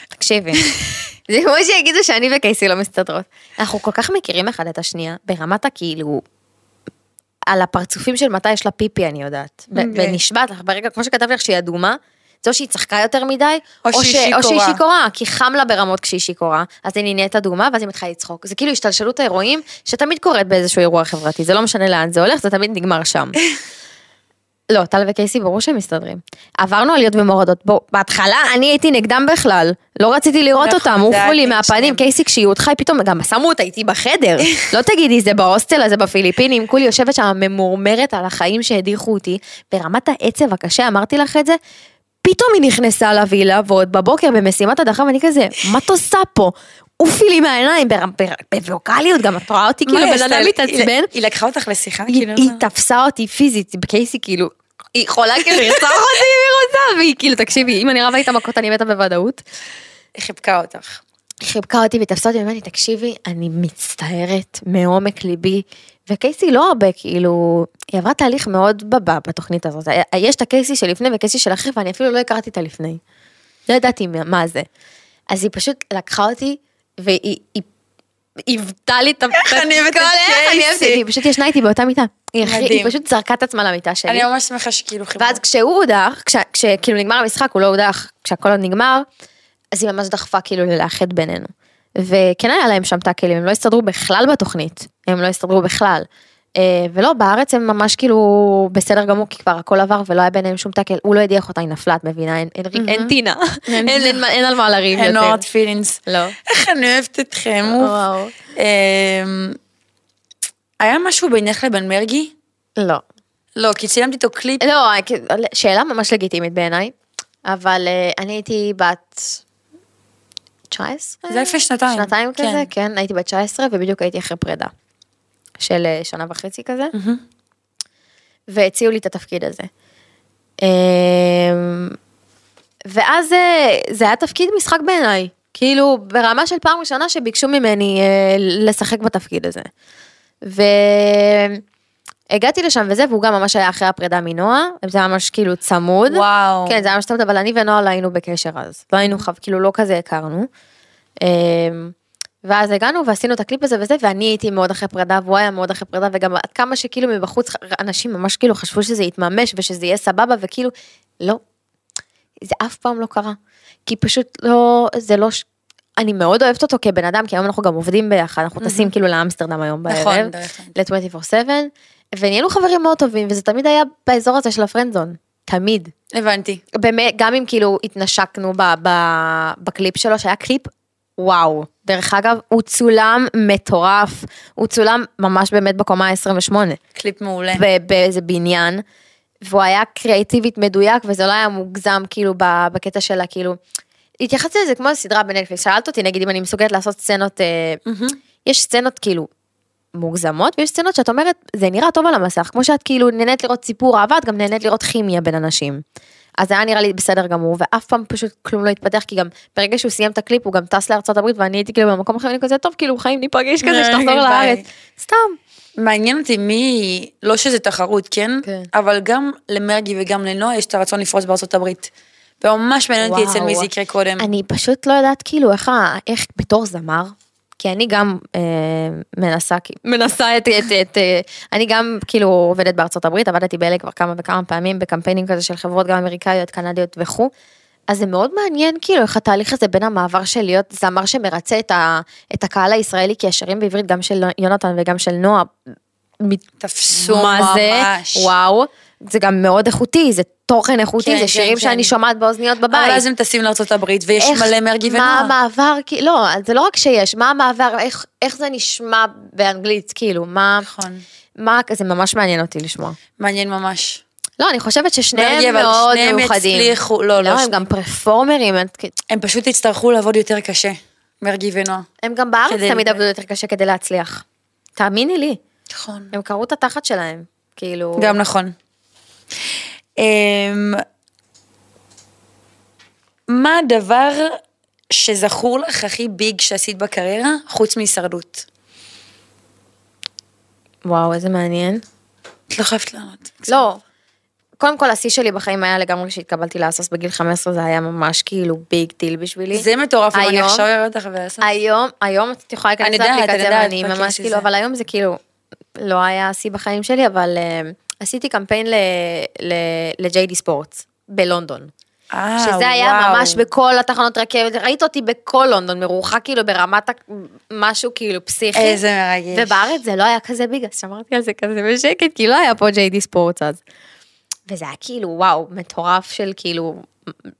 תקשיבי, זה כמו שיגידו שאני וקייסי לא מסתדרות. אנחנו כל כך מכירים אחד את השנייה, ברמת הכאילו, על הפרצופים של מתי יש לה פיפי אני יודעת. ו- אוקיי. ונשבעת לך, ברגע, כמו שכתבתי לך שהיא אדומה, זה או שהיא צחקה יותר מדי, או ש- או שהיא שיכורה. כי חם לה ברמות כשהיא שיכורה, אז היא נהיית אדומה ואז היא מתחילה לצחוק. זה כאילו השתלשלות האירועים שתמיד קורית באיזשהו אירוע חברתי, זה לא משנה לאן זה הולך, זה תמיד נגמר שם. לא, טל וקייסי ברור שהם מסתדרים. עברנו עליות ומורדות, בוא, בהתחלה אני הייתי נגדם בכלל, לא רציתי לראות נכון, אותם, עופו לי מהפנים. קייסי כשהיא הודחה פתאום, גם שמו אותה איתי בחדר, לא תגידי זה בהוסטל הזה בפיליפינים, כולי יושבת שם ממורמרת על החיים שהדיחו אותי, ברמת העצב הקשה, אמרתי לך את זה, פתאום היא נכנסה לווילה, ועוד בבוקר במשימת הדחה, ואני כזה, מה את עושה פה? עופי לי מהעיניים, בווקאליות, גם את רואה אותי כאילו בן? אדם מתעצבן. היא לקחה אותך לשיחה? כאילו, היא? תפסה אותי פיזית, בקייסי כאילו, היא יכולה כאילו לרצוח אותי אם היא רוצה, והיא כאילו, תקשיבי, אם אני רבה איתה מכות אני מתה בוודאות. היא חיבקה אותך. חיבקה אותי ותפסה אותי ואמרתי, תקשיבי, אני מצטערת מעומק ליבי. וקייסי לא הרבה, כאילו, היא עברה תהליך מאוד בבא בתוכנית הזאת. יש את הקייסי שלפני וקייסי של אחרי, ואני אפילו לא הכרתי את הלפני. לא ידעתי מה מה זה. אז היא פשוט לקחה אותי, והיא היא עיוותה לי את איך אני אוהבת את איך אני אוהבת- קייסי. היא פשוט ישנה איתי באותה מיטה. היא פשוט זרקה את עצמה למיטה שלי. אני ממש שמחה שכאילו חיבקו. ואז כשהוא הודח, כש- כשכאילו נגמר המשחק, הוא לא הודח, כשהכל עוד נגמר, אז היא ממש דחפה כאילו ללאחד בינינו. וכן היה להם שם טאקלים, הם לא הסתדרו בכלל בתוכנית, הם לא הסתדרו בכלל. אה, ולא, בארץ הם ממש כאילו בסדר גמור, כי כבר הכל עבר ולא היה ביניהם שום טאקל, הוא לא הדיח אותה, היא נפלה, את מבינה? אין, אין, אין טינה, אין, אין, אין, אין על מה לריב אין יותר. hard feelings. לא. איך אני אוהבת אתכם. אמ, היה משהו בינך לבין מרגי? לא. לא, כי צילמתי איתו קליפ. לא, שאלה ממש לגיטימית בעיניי, אבל אה, אני הייתי בת 19? זה לפני שנתיים. שנתיים כן. כזה, כן, הייתי בת 19 ובדיוק הייתי אחרי פרידה. של אה, שנה וחצי כזה. והציעו לי את התפקיד הזה. אמ, ואז אה, זה היה תפקיד משחק בעיניי. כאילו, ברמה של פעם ראשונה שביקשו ממני אה, לשחק בתפקיד הזה. והגעתי לשם וזה, והוא גם ממש היה אחרי הפרידה מנועה, זה היה ממש כאילו צמוד. וואו. כן, זה היה ממש צמוד, אבל אני ונועה לא היינו בקשר אז. לא היינו חב, כאילו לא כזה הכרנו. אמ, ואז הגענו ועשינו את הקליפ הזה וזה, ואני הייתי מאוד אחרי פרידה, והוא היה מאוד אחרי פרידה, וגם עד כמה שכאילו מבחוץ, אנשים ממש כאילו חשבו שזה יתממש ושזה יהיה סבבה, וכאילו, לא. זה אף פעם לא קרה. כי פשוט לא, זה לא, אני מאוד אוהבת אותו כבן אדם, כי היום אנחנו גם עובדים ביחד, אנחנו טסים כאילו לאמסטרדם היום בערב. נכון, דרך אגב. ל-24/7, ונהיינו חברים מאוד טובים, וזה תמיד היה באזור הזה של הפרנדזון. תמיד. הבנתי. באמת, גם אם כאילו התנשקנו ב, ב, בקליפ שלו, שהיה קליפ, וואו. דרך אגב, הוא צולם מטורף, הוא צולם ממש באמת בקומה ה-28, קליפ מעולה. באיזה בניין, והוא היה קריאטיבית מדויק, וזה לא היה מוגזם כאילו בקטע שלה, כאילו, התייחסתי לזה כמו סדרה בנטפליקס, שאלת אותי נגיד אם אני מסוגלת לעשות סצנות, אה, יש סצנות כאילו מוגזמות, ויש סצנות שאת אומרת, זה נראה טוב על המסך, כמו שאת כאילו נהנית לראות סיפור אהבה, את גם נהנית לראות כימיה בין אנשים. אז זה היה נראה לי בסדר גמור, ואף פעם פשוט כלום לא התפתח, כי גם ברגע שהוא סיים את הקליפ, הוא גם טס לארצות הברית, ואני הייתי כאילו במקום אחר, אני כזה, טוב, כאילו, חיים ניפגש כזה, שתחזור ביי. לארץ. סתם. מעניין אותי מי, לא שזה תחרות, כן? כן. אבל גם למרגי וגם לנועה יש את הרצון לפרוץ בארצות הברית. וממש מעניין אותי אצל מי זה יקרה קודם. אני פשוט לא יודעת כאילו איך, איך בתור זמר, כי אני גם אה, מנסה, מנסה את, את, את, אה, אני גם כאילו עובדת בארצות הברית, עבדתי באלה כבר כמה וכמה פעמים בקמפיינים כזה של חברות גם אמריקאיות, קנדיות וכו'. אז זה מאוד מעניין כאילו איך התהליך הזה בין המעבר של להיות זמר שמרצה את, ה, את הקהל הישראלי, כי השירים בעברית גם של יונתן וגם של נועה, תפסו ממש. וואו, זה גם מאוד איכותי, זה תוכן איכותי, כן, זה כן, שירים כן. שאני שומעת באוזניות בבית. אבל אז הם טסים הברית ויש איך- מלא מרגי מה ונועה. המעבר, כי- לא, זה לא רק שיש, מה המעבר, איך, איך זה נשמע באנגלית, כאילו, מה, נכון. מה, זה ממש מעניין אותי לשמוע. מעניין ממש. לא, אני חושבת ששניהם מרגי, אבל מאוד שניהם מיוחדים. יצליחו- לא, לא, לא, הם שניהם. גם פרפורמרים, הם- הם פשוט יצטרכו לעבוד יותר קשה. מרגי ונועה. הם גם בארץ תמיד עבדו יותר קשה כדי להצליח. תאמיני לי, נכון. הם קראו את התחת שלהם, כאילו... גם נכון. אמ, מה הדבר שזכור לך הכי ביג שעשית בקריירה, חוץ מהישרדות? וואו, איזה מעניין. את לא חייבת לענות. לא. קודם כל, השיא שלי בחיים היה לגמרי כשהתקבלתי לאסוס בגיל 15, זה היה ממש כאילו ביג טיל בשבילי. זה מטורף, אם אני היום- עכשיו אראה אותך ואעשה. היום, היום את יכולה אני להיכנס אני לאפליקציה ואני בכיס ממש. כאילו, אבל היום זה כאילו, לא היה השיא בחיים שלי, אבל אה, עשיתי קמפיין לג'יי.די ספורטס בלונדון. אה, שזה היה. ממש בכל התחנות רכבת, ראית אותי בכל לונדון, מרוחק כאילו ברמת משהו כאילו פסיכי. איזה מרגש. ובארץ זה לא היה כזה ביג, אז שמרתי על זה כזה בשקט, כי לא היה פה ג'יי.די ספורטס אז. וזה היה כאילו, וואו, מטורף של כאילו,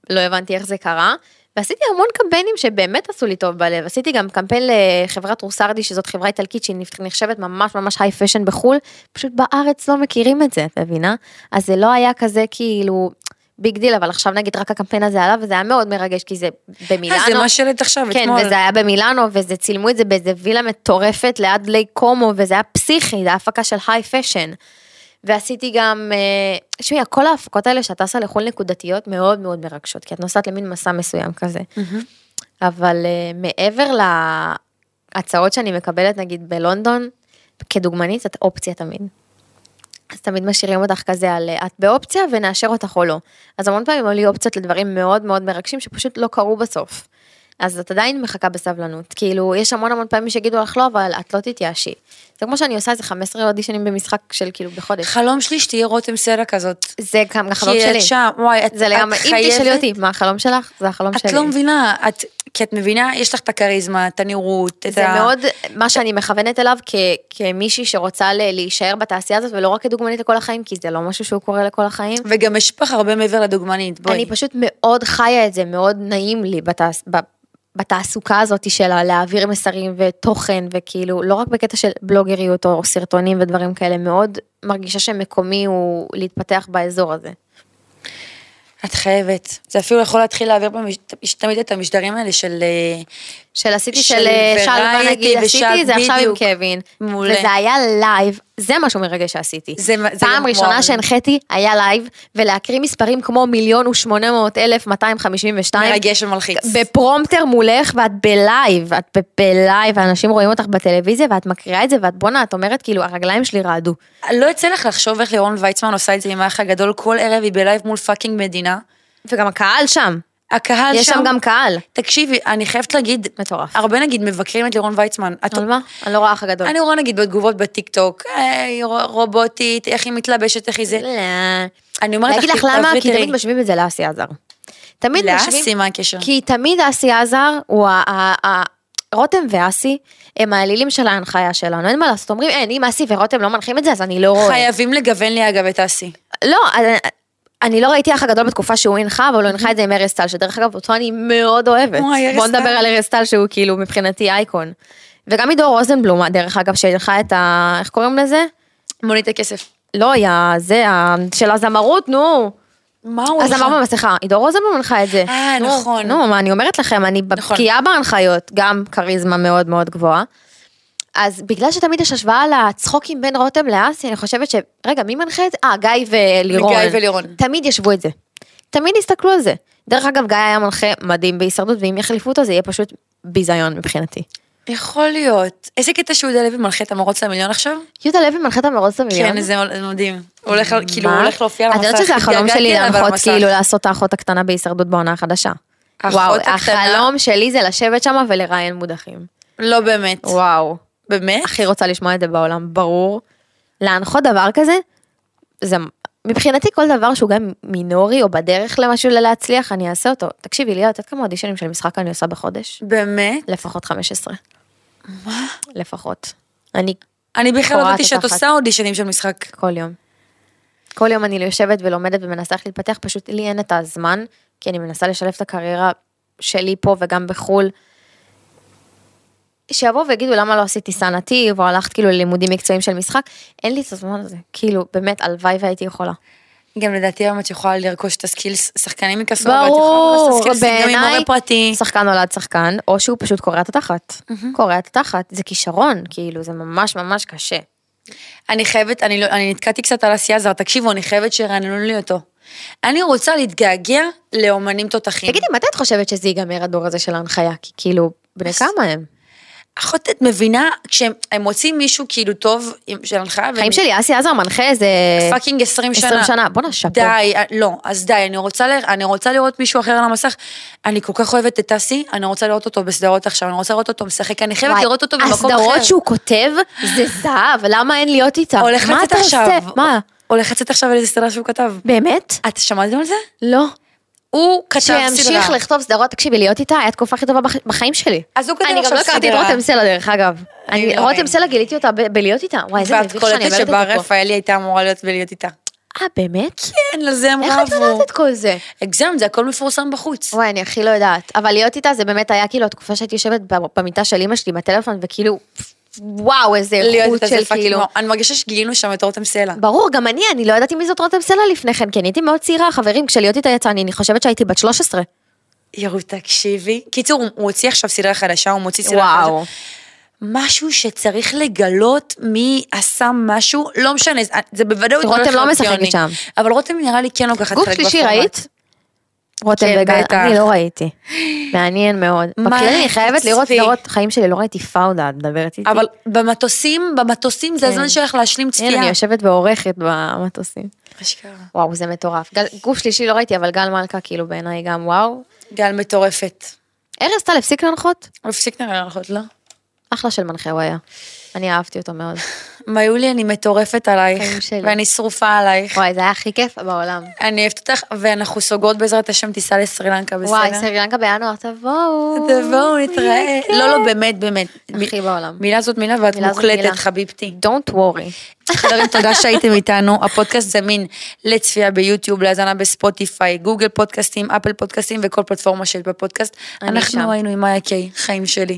לא הבנתי איך זה קרה. ועשיתי המון קמפיינים שבאמת עשו לי טוב בלב. עשיתי גם קמפיין לחברת רוסרדי, שזאת חברה איטלקית שהיא נחשבת ממש ממש היי פשן בחו"ל, פשוט בארץ לא מכירים את זה, את מבינה? אז זה לא היה כזה כאילו big deal, אבל עכשיו נגיד רק הקמפיין הזה עלה, וזה היה מאוד מרגש, כי זה במילאנו. אה, זה מה שהעלית עכשיו, כן, אתמול. וזה היה במילאנו, וזה צילמו את זה באיזה וילה מטורפת ליד לייק קומו, וזה היה פסיכי, זה היה הפקה של high fashion. ועשיתי גם, אה, תשמעי, כל ההפקות האלה שאת טסה לחו"ל נקודתיות מאוד מאוד מרגשות, כי את נוסעת למין מסע מסוים כזה. אבל אה, מעבר להצעות שאני מקבלת, נגיד בלונדון, כדוגמנית, את אופציה תמיד. אז תמיד משאירים אותך כזה על אה, את באופציה ונאשר אותך או לא. אז המון פעמים היו לי אופציות לדברים מאוד מאוד מרגשים שפשוט לא קרו בסוף. אז את עדיין מחכה בסבלנות, כאילו יש המון המון פעמים שיגידו לך לא, אבל את לא תתייאשי. זה כמו שאני עושה איזה 15 אודישנים במשחק של כאילו בחודש. חלום שלי שתהיה רותם סלע כזאת. זה גם החלום כי שלי. את שם, וואי, את זה לגמרי, את אם תשאלי חייבת- אותי מה החלום שלך, זה החלום את שלי. לא מבינה, את כי את מבינה, יש לך את הכריזמה, את הנראות, את זה ה... מאוד מה שאני מכוונת אליו כ- כמישהי שרוצה ל- להישאר בתעשייה הזאת ולא רק כדוגמנית לכל החיים, כי זה לא משהו שהוא קורה לכל החיים. וגם יש בך הרבה מעבר לדוגמנית, בואי. אני פשוט מאוד חיה את זה, מאוד נעים לי בתעש... בתעסוקה הזאת של להעביר מסרים ותוכן, וכאילו, לא רק בקטע של בלוגריות או סרטונים ודברים כאלה, מאוד מרגישה שמקומי הוא להתפתח באזור הזה. את חייבת. זה אפילו יכול להתחיל להעביר במש... תמיד את המשדרים האלה של... של עשיתי של של אה, נגיד, עשיתי, זה עכשיו עם. קווין. מעולה. וזה היה לייב, זה משהו מרגש שעשיתי. זה- זה פעם ראשונה. שהנחיתי היה לייב, ולהקריא מספרים כמו מיליון ושמונה מאות אלף מאתיים חמישים ושתיים. מרגש ומלחיץ. ב prompter מולך ואת בלייב, את בלייב, ואנשים רואים אותך בטלוויזיה ואת מקריאה את זה ואת בואנה, את אומרת כאילו הרגליים שלי רעדו. לא יוצא לך לחשוב איך לירון ויצמן עושה את זה עם האח הגדול, כל ערב היא בלייב מול fucking מדינה. וגם הקהל שם, הקהל יש שם גם קהל. תקשיבי, אני חייבת להגיד, מטורף. הרבה נגיד מבקרים את לירון ויצמן. את- על מה? אני לא רואה אח הגדול. אני רואה נגיד בתגובות בטיק טוק, "היי, רו- רובוטית, איך היא מתלבשת, איך היא זה. לא. אני אומרת לך, להגיד לך למה? כי. תמיד משווים את זה לאסי עזר. תמיד משווים... לאסי, מה הקשר? כי תמיד אסי עזר הוא ה... ה- ה- רותם ואסי הם האלילים של ההנחיה שלנו, אין מה לעשות, אומרים אין, אם אסי ורותם לא מנחים את זה אז אני לא רואה. חייבים לגוון לי אגב את אסי. לא, אני- לא ראיתי אח הגדול בתקופה שהוא הנחה, אבל הוא הנחה את זה עם ארז טל, שדרך אגב אותו אני מאוד אוהבת. בוא. נדבר על ארז טל שהוא כאילו מבחינתי אייקון. וגם עידו רוזנבלום, דרך אגב, שהנחה את ה... איך קוראים לזה? מונית הכסף. לא, היה זה, של הזמרות, נו. מה הוא אז לך? אמר במסכה, עידו רוזנבלום הנחה את זה. אה, נכון. נו, מה אני אומרת לכם, אני נכון. בקיאה בהנחיות, גם כריזמה מאוד מאוד גבוהה. אז בגלל שתמיד יש השוואה לצחוקים בין רותם לאסי, אני חושבת ש... רגע, מי מנחה את זה? אה, גיא ולירון. גיא ולירון. תמיד ישבו את זה. תמיד יסתכלו על זה. דרך אגב, גיא היה מנחה מדהים בהישרדות, ואם יחליפו אותו זה יהיה פשוט ביזיון מבחינתי. יכול להיות. איזה קטע שיהודה לוי מלכה את המרוץ למיליון עכשיו? יהודה לוי מנחה את המרוץ למיליון. כן, זה מדהים. הוא הולך, כאילו, הוא? הולך להופיע על את המסך. יודעת שזה החלום שלי להנחות. כאילו לעשות את האחות הקטנה בהישרדות בעונה החדשה. וואו? החלום שלי זה לשבת שם ולראיין מודחים. לא באמת. וואו. באמת? הכי רוצה לשמוע את זה בעולם, ברור. להנחות דבר כזה, זה מבחינתי כל דבר שהוא גם מינורי או בדרך למשהו להצליח, אני אעשה אותו. תקשיבי, לי, את יודעת כמה אודישנים של משחק אני עושה בחודש? באמת? לפחות 15. מה? לפחות. אני אני בכלל לא ידעתי את שאת. עושה אודישנים של משחק. כל יום. כל יום אני יושבת ולומדת ומנסה איך להתפתח, פשוט לי אין את הזמן, כי אני מנסה לשלב את הקריירה שלי פה וגם בחו"ל. שיבואו ויגידו למה לא עשית טיסה נתיב, או הלכת כאילו ללימודים מקצועיים של משחק, אין לי את הזמן הזה. כאילו, באמת, הלוואי והייתי יכולה. גם לדעתי היום את יכולה לרכוש את הסקילס, שחקנים יקסו, ואת יכולה ברור, לרכוש את הסקילס גם עם מורה פרטי. שחקן נולד שחקן, או שהוא פשוט קורע את התחת. קורע את התחת, זה כישרון, כאילו, זה ממש ממש קשה. אני חייבת, אני, לא, אני נתקעתי קצת על אסי עזר, תקשיבו, אני חייבת שירעננו לי אותו. אני רוצה להתגעגע לאומנים תותחים. תגידי, מתי את חושבת שזה ייגמר הדור הזה של ההנחיה? כי כאילו, בני כמה הם? אחות, את מבינה, כשהם הם מוצאים מישהו כאילו טוב של הנחיה, חיים שלי, אסי עזר מנחה איזה... fucking 20 שנה. 20 שנה, בואנה, שאפו. די, אה, לא, אז די, אני רוצה, ל- אני רוצה לראות מישהו אחר על המסך. אני כל כך אוהבת את אסי, אני רוצה לראות אותו בסדרות עכשיו, אני רוצה לראות אותו משחק, אני חייבת לראות אותו במקום אחר. הסדרות שהוא כותב, זה זהב, למה אין להיות איתם? הולך לצאת עכשיו. מה? הולך לצאת עכשיו על איזה סדרה שהוא כתב. באמת? את שמעתם על זה? לא. הוא כתב סדרה. שימשיך לכתוב סדרות, תקשיבי, להיות איתה, היה התקופה הכי טובה בח- בחיים שלי. אז הוא כותב אני גם עכשיו לא הכרתי את סדרה. רותם סלע, דרך אגב. לא רותם. סלע גיליתי אותה בלהיות איתה. וואי, איזה ואת מביך שאני קולטת אומרת שבר את זה פה. רפאלי הייתה אמורה להיות ולהיות איתה. אה, באמת? כן, לזה הם איך את רבו. יודעת את כל זה? הגזמת, זה הכל מפורסם בחוץ. וואי, אני הכי לא יודעת. אבל להיות איתה זה באמת היה כאילו התקופה שהייתי יושבת במיטה של אמא שלי בטלפון, וכאילו, וואו, איזה איכות של כאילו. אני מרגישה שגילינו שם את רותם סלע. ברור, גם אני, אני לא ידעתי מי זאת רותם סלע לפני כן, כי אני הייתי מאוד צעירה, חברים, כשלהיות איתה יצא, אני חושבת שהייתי בת 13. ירו, תקשיבי. קיצור, הוא- הוציא עכשיו סדרה חדשה, הוא מוציא סדרה וואו. חדשה. משהו שצריך לגלות מי עשה משהו, לא משנה, זה- בוודאות רותם הולך לא משחקת. שם. אבל רותם נראה לי כן לוקחת גוף חלק שלישי בפורמט. ראית? רותם כן, וגל, בטח. אני לא ראיתי. מעניין מאוד. בכללי אני חייבת לראות. סדרות, חיים שלי, לא ראיתי פאודה, את מדברת איתי. אבל במטוסים, במטוסים זה כן. הזמן שלך להשלים הנה, צפייה. אני יושבת ועורכת במטוסים. אשכרה. וואו, זה מטורף. גל- גוף שלישי לא ראיתי, אבל גל מלכה, כאילו, בעיניי גם וואו. גל מטורפת. ארז טל הפסיק להנחות? הוא הפסיק להנחות, לא? אחלה של מנחה הוא היה. אני אהבתי אותו מאוד. מיולי, אני מטורפת עלייך, חיים שלי. ואני שרופה עלייך. וואי, זה היה הכי כיף בעולם. אני אוהבת אותך, ואנחנו סוגרות בעזרת השם טיסה לסרי לנקה, בסדר? וואי, סרילנקה בינואר, תבואו. תבואו, נתראה. לא, לא, באמת, באמת. הכי בעולם. מילה זאת מילה, ואת. מוקלטת, חביבתי. Don't worry. חברים, תודה שהייתם איתנו. הפודקאסט זמין לצפייה ביוטיוב, להאזנה בספוטיפיי, גוגל פודקאסטים, אפל פודקאסטים וכל פלטפורמה שיש בפודקאסט. אנחנו. היינו עם מאיה קיי, חיים שלי.